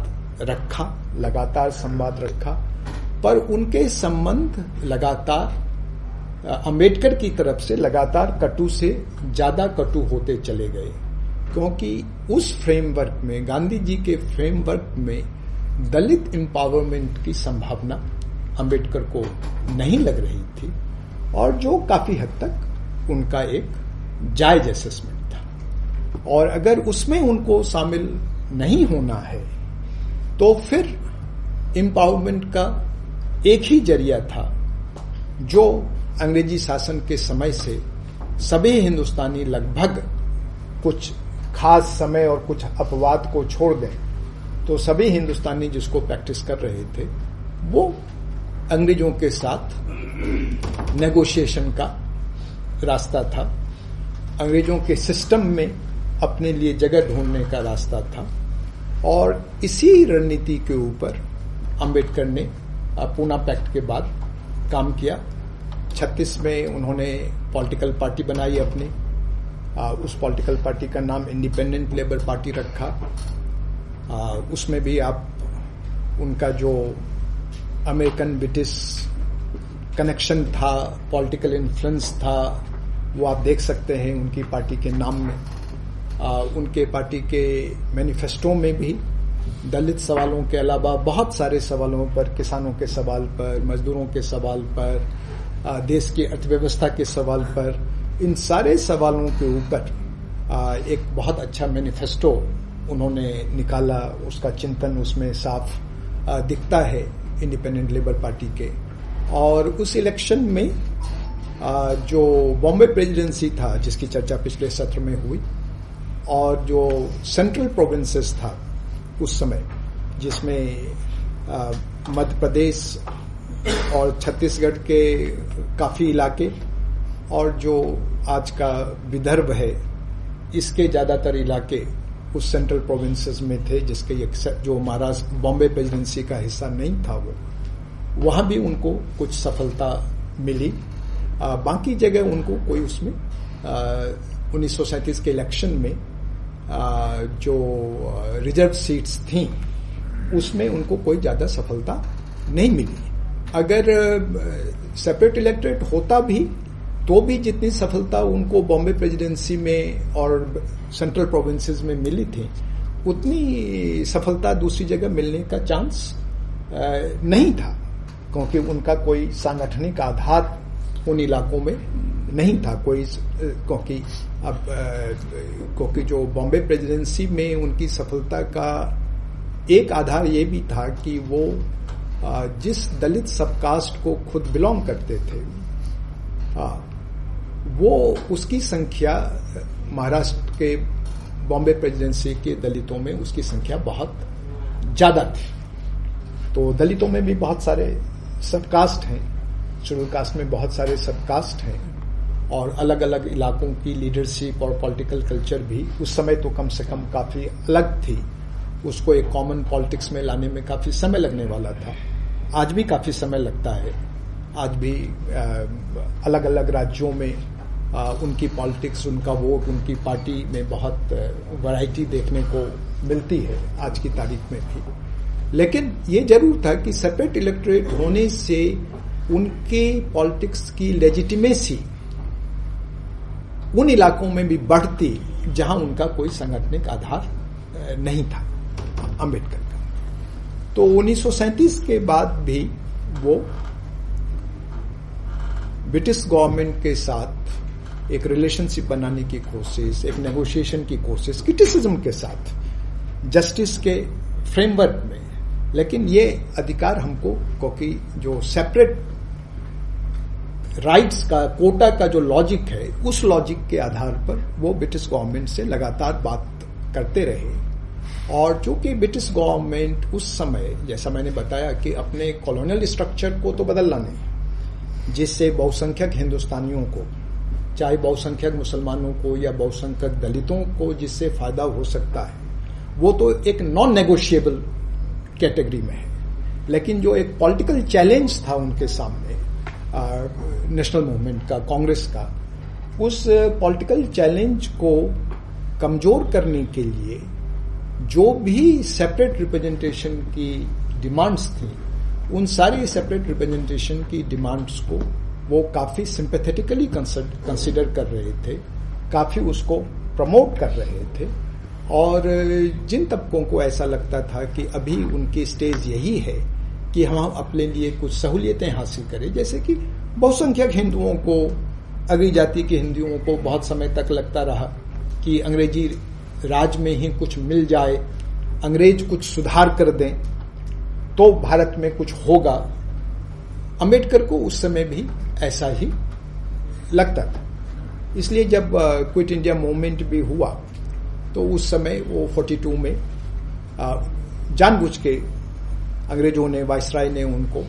रखा, लगातार संवाद रखा, पर उनके संबंध लगातार अंबेडकर की तरफ़ से लगातार कटु से ज़्यादा कटु होते चले गए, क्योंकि उस फ्रेमवर्क में, गांधी जी के फ्रेमवर्क में दलित एम्पावरमेंट की संभावना अंबेडकर को नहीं लग रही थी, और जो काफ़ी हद तक उनका एक जायज़ असेसमेंट था। और अगर उसमें उनको शामिल नहीं होना है तो फिर एम्पावरमेंट का एक ही ज़रिया था, जो अंग्रेज़ी शासन के समय से सभी हिंदुस्तानी लगभग कुछ खास समय और कुछ अपवाद को छोड़ दें तो सभी हिंदुस्तानी जिसको प्रैक्टिस कर रहे थे, वो अंग्रेज़ों के साथ नेगोशिएशन का रास्ता था। अंग्रेज़ों के सिस्टम में अपने लिए जगह ढूँढने का रास्ता था और इसी रणनीति के ऊपर अंबेडकर ने पूना पैक्ट के बाद काम किया। छत्तीस में उन्होंने पॉलिटिकल पार्टी बनाई अपनी। आ, उस पॉलिटिकल पार्टी का नाम इंडिपेंडेंट लेबर पार्टी रखा। आ, उसमें भी आप उनका जो अमेरिकन ब्रिटिश कनेक्शन था पॉलिटिकल इन्फ्लुएंस था वो आप देख सकते हैं उनकी पार्टी के नाम में। आ, उनके पार्टी के मैनिफेस्टो में भी दलित सवालों के अलावा बहुत सारे सवालों पर किसानों के सवाल पर मजदूरों के सवाल पर देश की अर्थव्यवस्था के सवाल पर इन सारे सवालों के ऊपर एक बहुत अच्छा मैनिफेस्टो उन्होंने निकाला। उसका चिंतन उसमें साफ़ दिखता है इंडिपेंडेंट लेबर पार्टी के। और उस इलेक्शन में जो बॉम्बे प्रेसिडेंसी था, जिसकी चर्चा पिछले सत्र में हुई, और जो सेंट्रल प्रोविंसेस था उस समय, जिसमें मध्य प्रदेश और छत्तीसगढ़ के काफ़ी इलाके और जो आज का विदर्भ है इसके ज़्यादातर इलाके उस सेंट्रल प्रोविंसेस में थे जिसके जो महाराष्ट्र बॉम्बे प्रेजिडेंसी का हिस्सा नहीं था वो। वहाँ भी उनको कुछ सफलता मिली। आ, बाकी जगह उनको कोई उसमें उन्नीस के इलेक्शन में आ, जो रिज़र्व सीट्स थी उसमें उनको कोई ज़्यादा सफलता नहीं मिली। अगर सेपरेट इलेक्ट्रेट होता भी तो भी जितनी सफलता उनको बॉम्बे प्रेसिडेंसी में और सेंट्रल प्रोविंसेस में मिली थी, उतनी सफलता दूसरी जगह मिलने का चांस नहीं था। क्योंकि उनका कोई सांगठनिक आधार उन इलाकों में नहीं था। कोई क्योंकि अब क्योंकि जो बॉम्बे प्रेसिडेंसी में उनकी सफलता का एक आधार ये भी था कि वो जिस दलित सबकास्ट को खुद बिलोंग करते थे वो उसकी संख्या, महाराष्ट्र के बॉम्बे प्रेसिडेंसी के दलितों में उसकी संख्या बहुत ज़्यादा थी। तो दलितों में भी बहुत सारे सबकास्ट हैं शेड्यूल कास्ट में बहुत सारे सबकास्ट हैं, और अलग अलग इलाकों की लीडरशिप और पॉलिटिकल कल्चर भी उस समय तो कम से कम काफ़ी अलग थी। उसको एक कॉमन पॉलिटिक्स में लाने में काफ़ी समय लगने वाला था। आज भी काफ़ी समय लगता है। आज भी अलग अलग राज्यों में उनकी पॉलिटिक्स, उनका वोट, उनकी पार्टी में बहुत वैरायटी देखने को मिलती है आज की तारीख में भी। लेकिन ये ज़रूर था कि सेपरेट इलेक्टोरेट होने से उनके पॉलिटिक्स की लेजिटिमेसी उन इलाकों में भी बढ़ती, जहाँ उनका कोई संगठनिक आधार नहीं था अंबेडकर तो उन्नीस सौ सैंतीस के बाद भी वो ब्रिटिश गवर्नमेंट के साथ एक रिलेशनशिप बनाने की कोशिश, एक नेगोशिएशन की कोशिश क्रिटिसिज्म के साथ जस्टिस के फ्रेमवर्क में। लेकिन ये अधिकार हमको, क्योंकि जो सेपरेट राइट्स का कोटा का जो लॉजिक है, उस लॉजिक के आधार पर वो ब्रिटिश गवर्नमेंट से लगातार बात करते रहे। और चूँकि ब्रिटिश गवर्नमेंट उस समय, जैसा मैंने बताया कि अपने कॉलोनियल स्ट्रक्चर को तो बदलना नहीं, जिससे बहुसंख्यक हिंदुस्तानियों को, चाहे बहुसंख्यक मुसलमानों को या बहुसंख्यक दलितों को जिससे फ़ायदा हो सकता है, वो तो एक नॉन नेगोशिएबल कैटेगरी में है। लेकिन जो एक पॉलिटिकल चैलेंज था उनके सामने नेशनल मूवमेंट का, कांग्रेस का, उस पॉलिटिकल चैलेंज को कमज़ोर करने के लिए जो भी सेपरेट रिप्रेजेंटेशन की डिमांड्स थी, उन सारी सेपरेट रिप्रेजेंटेशन की डिमांड्स को वो काफ़ी सिंपेथेटिकली कंसिडर कर रहे थे, काफ़ी उसको प्रमोट कर रहे थे। और जिन तबकों को ऐसा लगता था कि अभी उनकी स्टेज यही है कि हम अपने लिए कुछ सहूलियतें हासिल करें, जैसे कि बहुसंख्यक हिंदुओं को अगली जाति के हिंदुओं को बहुत समय तक लगता रहा कि अंग्रेज़ी राज में ही कुछ मिल जाए, अंग्रेज़ कुछ सुधार कर दें तो भारत में कुछ होगा। अंबेडकर को उस समय भी ऐसा ही लगता था। इसलिए जब क्विट इंडिया मूवमेंट भी हुआ तो उस समय वो 42 में जानबूझ के अंग्रेज़ों ने वायसराय ने उनको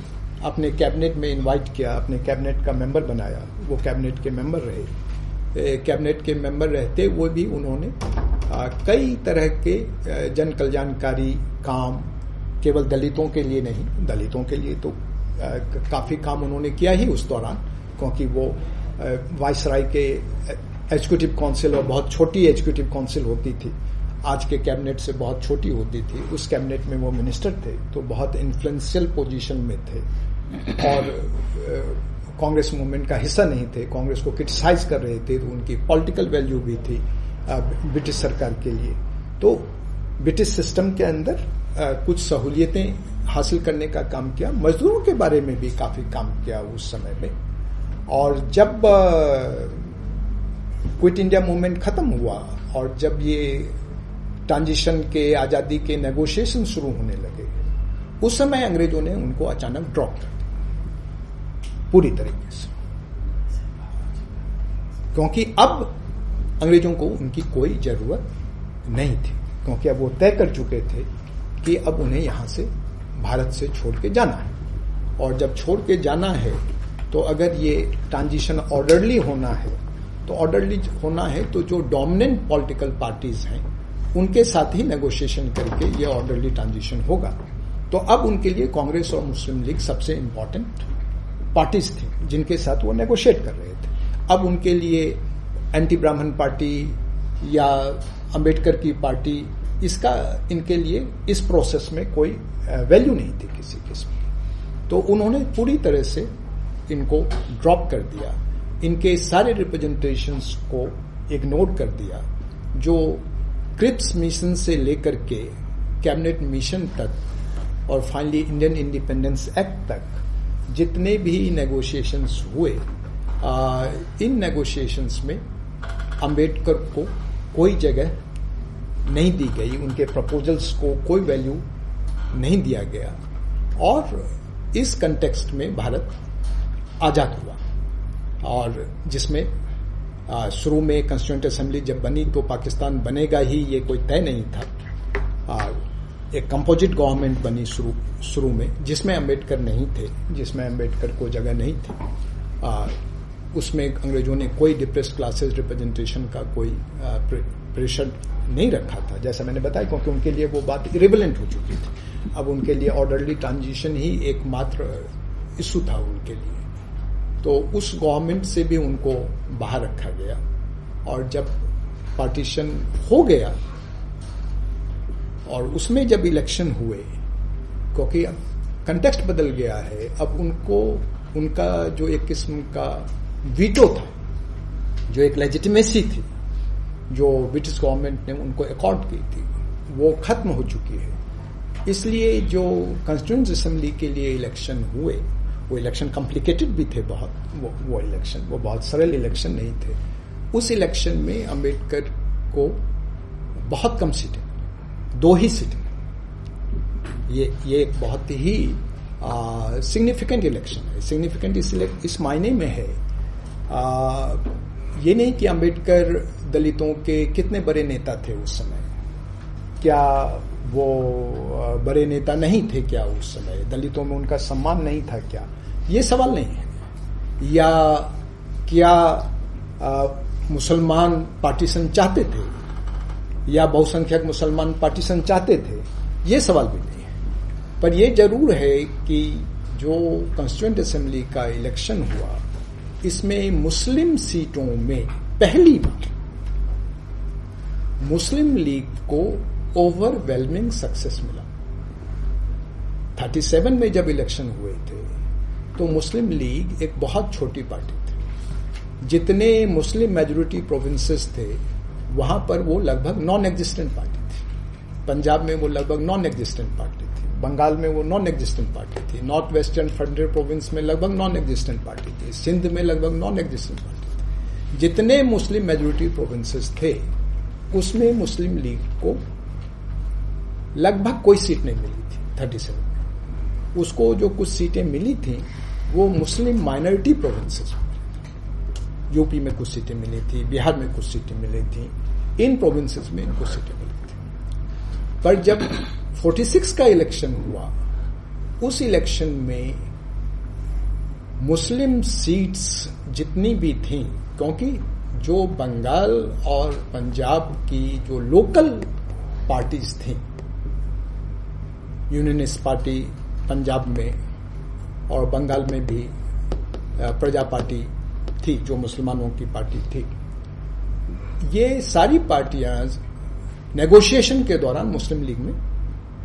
अपने कैबिनेट में इनवाइट किया, अपने कैबिनेट का मेंबर बनाया। वो कैबिनेट के मेंबर रहे। कैबिनेट के मेंबर रहते, वो भी उन्होंने कई तरह के जन कल्याणकारी काम केवल दलितों के लिए नहीं, दलितों के लिए तो काफ़ी काम उन्होंने किया ही उस दौरान, क्योंकि वो वायसराय के एग्जीक्यूटिव काउंसिल और बहुत छोटी एग्जीक्यूटिव काउंसिल होती थी। आज के कैबिनेट से बहुत छोटी होती थी। उस कैबिनेट में वो मिनिस्टर थे तो बहुत इन्फ्लुएंशियल पोजीशन में थे। और कांग्रेस मूवमेंट का हिस्सा नहीं थे कांग्रेस को क्रिटिसाइज कर रहे थे तो उनकी पॉलिटिकल वैल्यू भी थी ब्रिटिश सरकार के लिए। तो ब्रिटिश सिस्टम के अंदर आ, कुछ सहूलियतें हासिल करने का काम किया मजदूरों के बारे में भी काफ़ी काम किया उस समय में। और जब क्विट इंडिया मूवमेंट खत्म हुआ और जब ये ट्रांजिशन के आज़ादी के नेगोशिएशन शुरू होने लगे उस समय अंग्रेज़ों ने उनको अचानक ड्रॉप कर दिया। पूरी तरीके से। क्योंकि अब अंग्रेज़ों को उनकी कोई ज़रूरत नहीं थी। क्योंकि अब वो तय कर चुके थे कि अब उन्हें यहाँ से भारत से छोड़ के जाना है। और जब छोड़ के जाना है तो अगर ये ट्रांजिशन ऑर्डरली होना है तो ऑर्डरली होना है तो जो डोमिनेंट पॉलिटिकल पार्टीज़ हैं, उनके साथ ही नेगोशिएशन करके ये ऑर्डरली ट्रांजिशन होगा। तो अब उनके लिए कांग्रेस और मुस्लिम लीग सबसे इंपॉर्टेंट पार्टीज़ थी, जिनके साथ वो नेगोशिएट कर रहे थे। अब उनके लिए एंटी ब्राह्मण पार्टी या अंबेडकर की पार्टी इसका, इनके लिए इस प्रोसेस में कोई वैल्यू नहीं थी किसी किस्म की तो उन्होंने पूरी तरह से इनको ड्रॉप कर दिया। इनके सारे रिप्रेजेंटेशंस को इग्नोर कर दिया। जो क्रिप्स मिशन से लेकर के कैबिनेट मिशन तक और फाइनली इंडियन इंडिपेंडेंस एक्ट तक जितने भी नेगोशिएशंस हुए आ, इन नेगोशिएशंस में अंबेडकर को कोई जगह नहीं दी गई उनके प्रपोजल्स को कोई वैल्यू नहीं दिया गया। और इस कंटेक्स्ट में भारत आज़ाद हुआ। और जिसमें शुरू में कॉन्स्टिट्यूंट असेंबली जब बनी तो पाकिस्तान बनेगा ही ये कोई तय नहीं था। आ, एक कंपोजिट गवर्नमेंट बनी शुरू शुरू में, जिसमें अंबेडकर नहीं थे, जिसमें अंबेडकर को जगह नहीं थी। उसमें अंग्रेज़ों ने कोई डिप्रेस क्लासेस रिप्रेजेंटेशन का कोई प्रेशर नहीं रखा था, जैसा मैंने बताया, क्योंकि उनके लिए वो बात इरेबलेंट हो चुकी थी। अब उनके लिए ऑर्डरली ट्रांजिशन ही एकमात्र इशू था उनके लिए। तो उस गवर्नमेंट से भी उनको बाहर रखा गया, और जब पार्टीशन हो गया और उसमें जब इलेक्शन हुए, क्योंकि कंटेक्स्ट बदल गया है, अब उनको, उनका जो एक किस्म का वीटो था, जो एक लेजिटिमेसी थी, जो ब्रिटिश गवर्नमेंट ने उनको अकॉर्ड की थी, वो खत्म हो चुकी है। इसलिए जो कॉन्स्टिट्यूंट असेंबली के लिए इलेक्शन हुए, वो इलेक्शन कॉम्प्लिकेटेड भी थे बहुत, वो वो इलेक्शन वो बहुत सरल इलेक्शन नहीं थे। उस इलेक्शन में अंबेडकर को बहुत कम सीटें दो ही सीटें। ये ये बहुत ही सिग्निफिकेंट इलेक्शन है। सिग्निफिकेंट इस, इस मायने में है। आ, ये नहीं कि अंबेडकर दलितों के कितने बड़े नेता थे उस समय। क्या वो बड़े नेता नहीं थे क्या उस समय? दलितों में उनका सम्मान नहीं था क्या? ये सवाल नहीं है। या क्या मुसलमान पार्टीशन चाहते थे? या बहुसंख्यक मुसलमान पार्टीशन चाहते थे, ये सवाल भी नहीं है। पर यह ज़रूर है कि जो कॉन्स्टिट्यूंट असेंबली का इलेक्शन हुआ, इसमें मुस्लिम सीटों में पहली बार मुस्लिम लीग को ओवरवेलमिंग सक्सेस मिला। 37 में जब इलेक्शन हुए थे तो मुस्लिम लीग एक बहुत छोटी पार्टी थी। जितने मुस्लिम मेजोरिटी प्रोविंसेस थे वहाँ पर वो लगभग नॉन एग्जिस्टेंट पार्टी थी। पंजाब में वो लगभग नॉन एग्जिस्टेंट पार्टी थी। बंगाल में वो नॉन एग्जिस्टेंट पार्टी थी। नॉर्थ वेस्टर्न फ्रंटियर प्रोविंस में लगभग नॉन एग्जिस्टेंट पार्टी थी। सिंध में लगभग नॉन एग्जिस्टेंट पार्टी थी। जितने मुस्लिम मेजोरिटी प्रोविंसेस थे, उसमें मुस्लिम लीग को लगभग कोई सीट नहीं मिली थी थर्टी सेवन उसको जो कुछ सीटें मिली थी, वो मुस्लिम माइनॉरिटी प्रोविंसेस यूपी में कुछ सीटें मिली थी, बिहार में कुछ सीटें मिली थी, इन प्रोविंसेस में इनको सीटें मिली थी। पर जब 46 का इलेक्शन हुआ, उस इलेक्शन में मुस्लिम सीट्स जितनी भी थी, क्योंकि जो बंगाल और पंजाब की जो लोकल पार्टीज़ थी यूनियनिस्ट पार्टी पंजाब में और बंगाल में भी प्रजा पार्टी थी, जो मुसलमानों की पार्टी थी। ये सारी पार्टियाँ नेगोशिएशन के दौरान मुस्लिम लीग में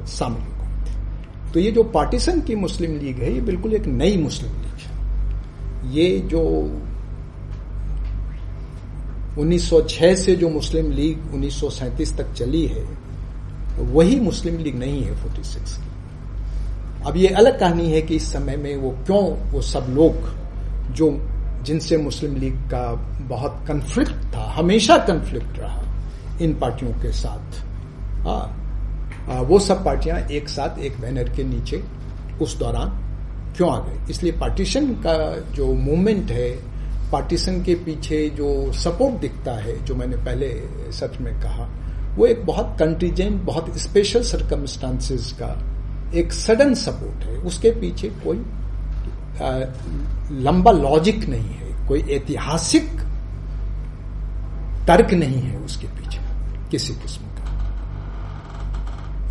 शामिल हो गई थी। तो ये जो पार्टीशन की मुस्लिम लीग है, ये बिल्कुल एक नई मुस्लिम लीग है। ये जो 1906 से जो मुस्लिम लीग उन्नीस सौ सैंतीस तक चली है, वही मुस्लिम लीग नहीं है 46 की। अब ये अलग कहानी है कि इस समय में वो क्यों वो सब लोग जो जिनसे मुस्लिम लीग का बहुत कन्फ्लिक्ट था हमेशा कन्फ्लिक्ट रहा इन पार्टियों के साथ। आ, आ, वो सब पार्टियाँ एक साथ एक बैनर के नीचे उस दौरान क्यों आ गए इसलिए पार्टीशन का जो मूवमेंट है पार्टीशन के पीछे जो सपोर्ट दिखता है जो मैंने पहले सच में कहा वो एक बहुत कंटीजेंट बहुत स्पेशल सरकमस्टांसिस का एक सडन सपोर्ट है। उसके पीछे कोई लंबा लॉजिक नहीं है, कोई ऐतिहासिक तर्क नहीं है उसके पीछे, किसी किस्म का।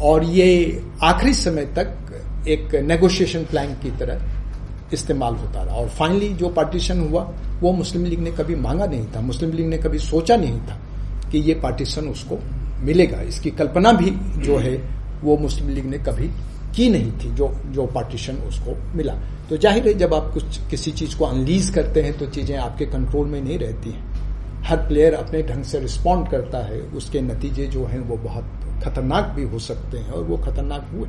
और ये आखिरी समय तक एक नेगोशिएशन प्लान की तरह इस्तेमाल होता रहा। और फाइनली जो पार्टीशन हुआ, वो मुस्लिम लीग ने कभी मांगा नहीं था। मुस्लिम लीग ने कभी सोचा नहीं था कि ये पार्टीशन उसको मिलेगा। इसकी कल्पना भी जो है, वो मुस्लिम लीग ने कभी की नहीं थी जो जो पार्टीशन उसको मिला। तो ज़ाहिर है, जब आप कुछ, किसी चीज़ को अनलीज करते हैं तो चीज़ें आपके कंट्रोल में नहीं रहती हैं। हर प्लेयर अपने ढंग से रिस्पॉन्ड करता है, उसके नतीजे जो हैं, वो बहुत खतरनाक भी हो सकते हैं, और वो खतरनाक हुए।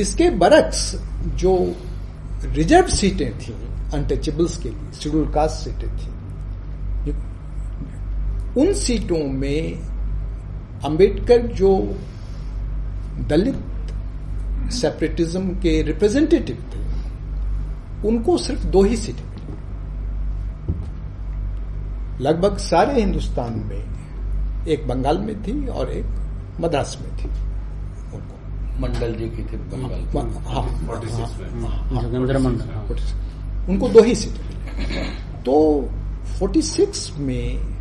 इसके बरक्स जो रिज़र्व सीटें थी अनटचेबल्स के लिए शेड्यूल कास्ट सीटें थी, उन सीटों में अंबेडकर जो दलित सेपरेटिज्म के रिप्रेजेंटेटिव थे उनको सिर्फ़ दो ही सीटें मिली। लगभग सारे हिंदुस्तान में एक बंगाल में थी और एक मद्रास में थी उनको। मंडल जी की थी बंगाल हाँ, हाँ, हाँ, जोगेंद्र मंडल। उनको दो ही सीटें मिली। तो 46 में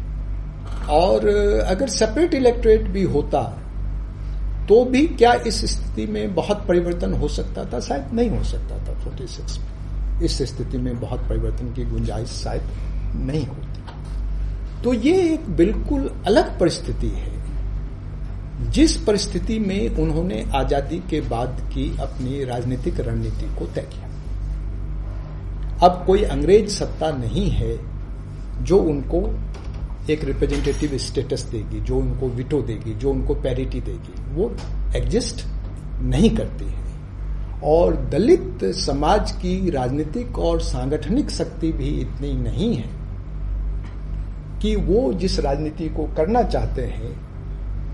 और अगर सेपरेट इलेक्ट्रेट भी होता तो भी क्या इस स्थिति में बहुत परिवर्तन हो सकता था? शायद नहीं हो सकता था 46 में। इस स्थिति में बहुत परिवर्तन की गुंजाइश शायद नहीं होती। तो ये एक बिल्कुल अलग परिस्थिति है। जिस परिस्थिति में उन्होंने आज़ादी के बाद की अपनी राजनीतिक रणनीति को तय किया। अब कोई अंग्रेज़ सत्ता नहीं है जो उनको एक रिप्रेजेंटेटिव स्टेटस देगी, जो उनको विटो देगी, जो उनको पैरिटी देगी, वो एग्जिस्ट नहीं करती है। और दलित समाज की राजनीतिक और सांगठनिक शक्ति भी इतनी नहीं है कि वो जिस राजनीति को करना चाहते हैं,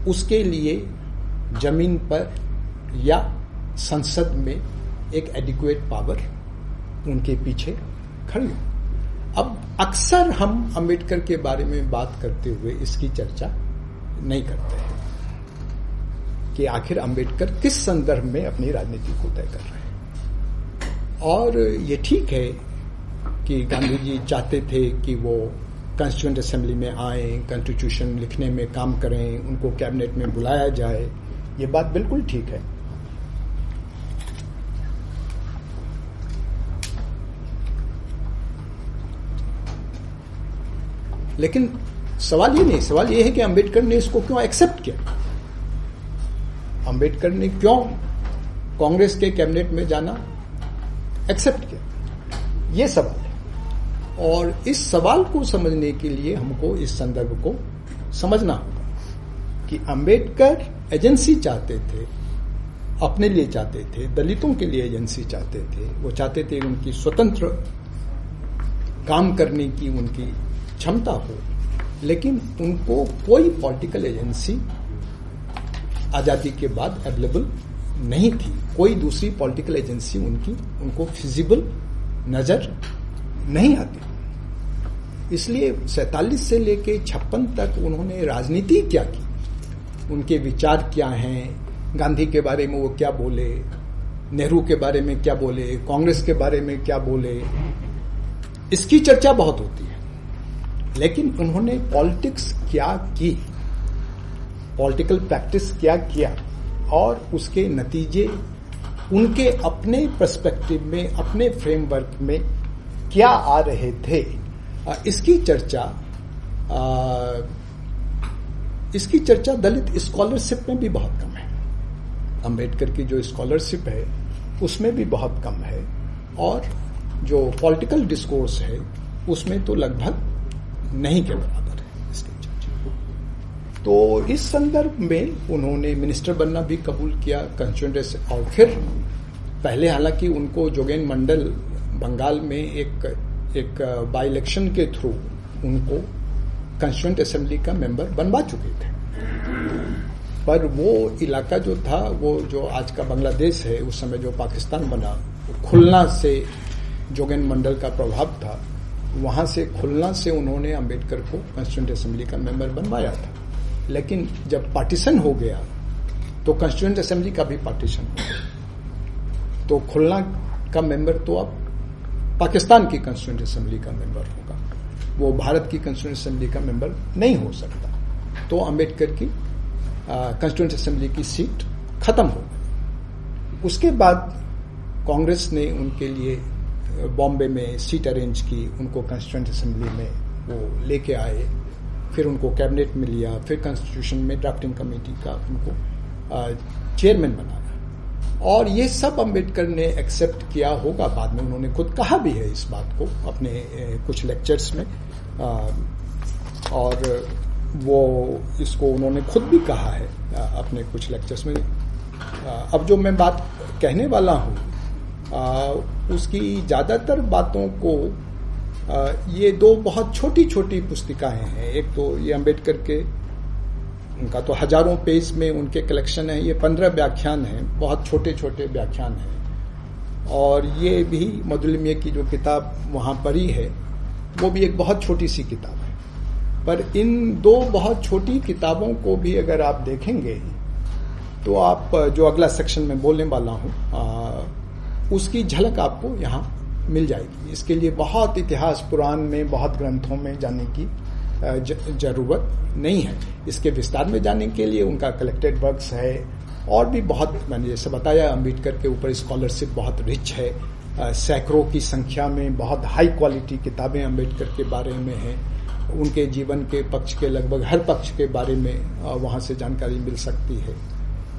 उसके लिए ज़मीन पर या संसद में एक एडिक्वेट पावर उनके पीछे खड़ी हो। अब अक्सर हम अंबेडकर के बारे में बात करते हुए इसकी चर्चा नहीं करते हैं कि आखिर अंबेडकर किस संदर्भ में अपनी राजनीति को तय कर रहे हैं। और ये ठीक है कि गांधी जी चाहते थे कि वो कॉन्स्टिट्यूंट असेंबली में आए कॉन्स्टिट्यूशन लिखने में काम करें, उनको कैबिनेट में बुलाया जाए। ये बात बिल्कुल ठीक है। लेकिन सवाल ये नहीं, सवाल ये है कि अंबेडकर ने इसको क्यों एक्सेप्ट किया? अंबेडकर ने क्यों कांग्रेस के कैबिनेट में जाना एक्सेप्ट किया? ये सवाल है। और इस सवाल को समझने के लिए हमको इस संदर्भ को समझना होगा कि अंबेडकर एजेंसी चाहते थे, अपने लिए चाहते थे, दलितों के लिए एजेंसी चाहते थे, वो चाहते थे उनकी स्वतंत्र काम करने की, उनकी क्षमता हो, लेकिन उनको कोई पॉलिटिकल एजेंसी आज़ादी के बाद अवेलेबल नहीं थी। कोई दूसरी पॉलिटिकल एजेंसी उनकी, उनको फिजिबल नज़र नहीं आती। इसलिए सैतालीस से लेके छप्पन तक उन्होंने राजनीति क्या की? उनके विचार क्या हैं? गांधी के बारे में वो क्या बोले? नेहरू के बारे में क्या बोले? कांग्रेस के बारे में क्या बोले? इसकी चर्चा बहुत होती है। लेकिन उन्होंने पॉलिटिक्स क्या की? पॉलिटिकल प्रैक्टिस क्या किया? और उसके नतीजे, उनके अपने पर्सपेक्टिव में, अपने फ्रेमवर्क में क्या आ रहे थे? इसकी चर्चा इसकी चर्चा दलित स्कॉलरशिप में भी बहुत कम है। अंबेडकर की जो स्कॉलरशिप है, उसमें भी बहुत कम है। और जो पॉलिटिकल डिस्कोर्स है, उसमें तो लगभग नहीं के बराबर है तो इस संदर्भ में उन्होंने मिनिस्टर बनना भी कबूल किया कंस्टिट्यूंट और फिर पहले हालाँकि उनको जोगेन मंडल बंगाल में एक एक बाई इलेक्शन के थ्रू उनको कंस्टिट्यूंट असेंबली का मेंबर बनवा चुके थे। पर वो इलाका जो था, वो जो आज का बांग्लादेश है, उस समय जो पाकिस्तान बना खुलना से जोगेन मंडल का प्रभाव था। वहाँ से, खुलना से उन्होंने अंबेडकर को कॉन्स्टिट्यूंट असेंबली का मेंबर बनवाया था। लेकिन जब पार्टीशन हो गया तो कॉन्स्टिट्यूंट असेंबली का भी पार्टीशन हो गया। तो खुलना का मेंबर तो अब पाकिस्तान की कॉन्स्टिट्यूंट असेंबली का मेंबर होगा। वो भारत की कॉन्स्टिट्यूंट असेंबली का मेंबर नहीं हो सकता। तो अंबेडकर की कॉन्स्टिट्यूंट असेंबली की सीट खत्म हो गई। उसके बाद कांग्रेस ने उनके लिए बॉम्बे में सीट अरेंज की, उनको कॉन्स्टिट्यूंट असेंबली में वो लेके आए। फिर उनको कैबिनेट में लिया, फिर कॉन्स्टिट्यूशन में ड्राफ्टिंग कमेटी का उनको चेयरमैन बनाया। और ये सब अंबेडकर ने एक्सेप्ट किया होगा बाद में। उन्होंने खुद कहा भी है इस बात को अपने कुछ लेक्चर्स में। और वो इसको उन्होंने खुद भी कहा है अपने कुछ लेक्चर्स में। अब जो मैं बात कहने वाला हूँ उसकी ज़्यादातर बातों को आ, ये दो बहुत छोटी छोटी पुस्तिकाएँ हैं। एक तो ये अंबेडकर के उनका तो हज़ारों पेज में उनके कलेक्शन है। ये पंद्रह व्याख्यान हैं बहुत छोटे छोटे व्याख्यान हैं। और ये भी मधुलिमिया की जो किताब वहाँ परी है वो भी एक बहुत छोटी सी किताब है। पर इन दो बहुत छोटी किताबों को भी अगर आप देखेंगे तो आप जो अगला सेक्शन में बोलने वाला हूँ उसकी झलक आपको यहाँ मिल जाएगी। इसके लिए बहुत इतिहास पुराण में, बहुत ग्रंथों में जाने की ज़रूरत नहीं है। इसके विस्तार में जाने के लिए उनका कलेक्टेड वर्क्स है, और भी बहुत, मैंने जैसे बताया अंबेडकर के ऊपर स्कॉलरशिप बहुत रिच है। सैकड़ों की संख्या में बहुत हाई क्वालिटी किताबें अंबेडकर के बारे में हैं। उनके जीवन के पक्ष के लगभग हर पक्ष के बारे में वहाँ से जानकारी मिल सकती है।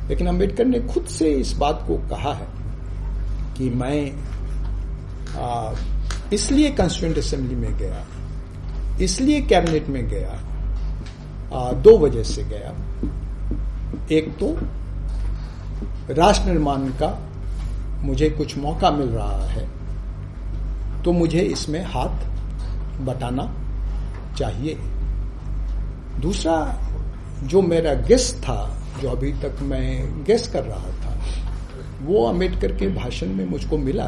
लेकिन अंबेडकर ने खुद से इस बात को कहा है कि मैं इसलिए कॉन्स्टिट्यूंट असेंबली में गया इसलिए कैबिनेट में गया आ, दो वजह से गया। एक तो राष्ट्र निर्माण का मुझे कुछ मौका मिल रहा है तो मुझे इसमें हाथ बटाना चाहिए। दूसरा जो मेरा गेस्ट था जो अभी तक मैं गेस कर रहा था वो अंबेडकर के भाषण में मुझको मिला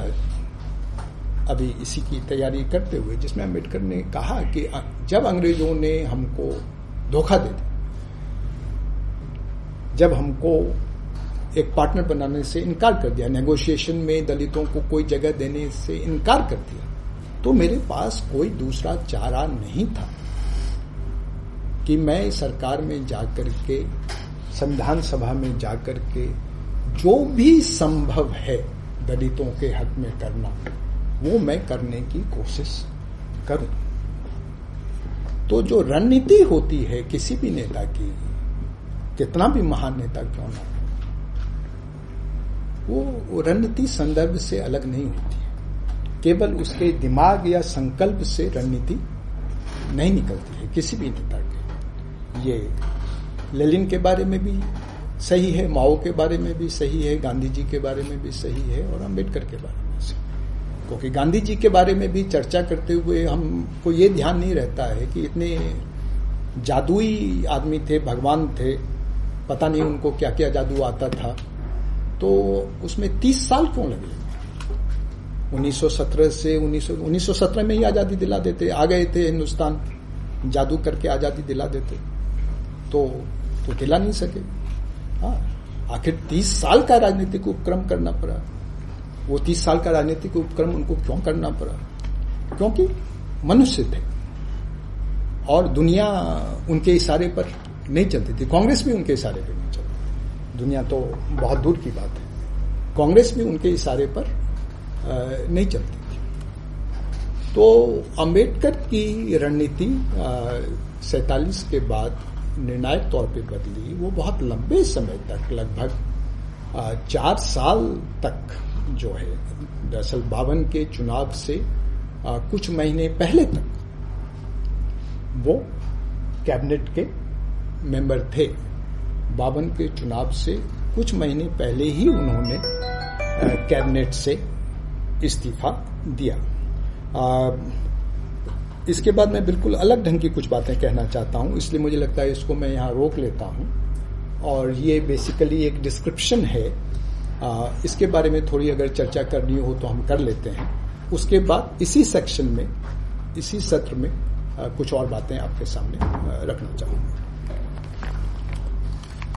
अभी इसी की तैयारी करते हुए, जिसमें अंबेडकर ने कहा कि जब अंग्रेज़ों ने हमको धोखा दे दिया, जब हमको एक पार्टनर बनाने से इनकार कर दिया नेगोशिएशन में दलितों को कोई जगह देने से इनकार कर दिया तो मेरे पास कोई दूसरा चारा नहीं था कि मैं सरकार में जाकर के, संविधान सभा में जाकर के जो भी संभव है दलितों के हक में करना, वो मैं करने की कोशिश करूँ। तो जो रणनीति होती है किसी भी नेता की, कितना भी महान नेता क्यों ना वो रणनीति संदर्भ से अलग नहीं होती है। केवल उसके दिमाग या संकल्प से रणनीति नहीं निकलती है किसी भी नेता के। ये लेलिन के बारे में भी सही है, माओ के बारे में भी सही है गांधी जी के बारे में भी सही है और अंबेडकर के बारे में सही क्योंकि गांधी जी के बारे में भी चर्चा करते हुए हमको ये ध्यान नहीं रहता है कि इतने जादुई आदमी थे, भगवान थे, पता नहीं उनको क्या क्या जादू आता था। तो उसमें तीस साल क्यों लगे? 1917 से 1917 में ही आज़ादी दिला देते, आ गए थे हिंदुस्तान, जादू करके आज़ादी दिला देते। तो तो दिला नहीं सके। आखिर तीस साल का राजनीतिक उपक्रम करना पड़ा। वो तीस साल का राजनीतिक उपक्रम उनको क्यों करना पड़ा? क्योंकि मनुष्य थे। और दुनिया उनके इशारे पर नहीं चलती थी। कांग्रेस भी उनके इशारे पर नहीं चलती दुनिया तो बहुत दूर की बात है। कांग्रेस भी उनके इशारे पर नहीं चलती थी। तो अंबेडकर की रणनीति सैतालीस के बाद निर्णायक तौर पे बदली वो बहुत लंबे समय तक लगभग चार साल तक जो है दरअसल बावन के चुनाव से कुछ महीने पहले तक वो कैबिनेट के मेंबर थे। बावन के चुनाव से कुछ महीने पहले ही उन्होंने कैबिनेट से इस्तीफा दिया। आ, इसके बाद मैं बिल्कुल अलग ढंग की कुछ बातें कहना चाहता हूँ इसलिए मुझे लगता है इसको मैं यहाँ रोक लेता हूँ। और ये बेसिकली एक डिस्क्रिप्शन है। आ, इसके बारे में थोड़ी अगर चर्चा करनी हो तो हम कर लेते हैं। उसके बाद इसी सेक्शन में इसी सत्र में आ, कुछ और बातें आपके सामने रखना चाहूँगा।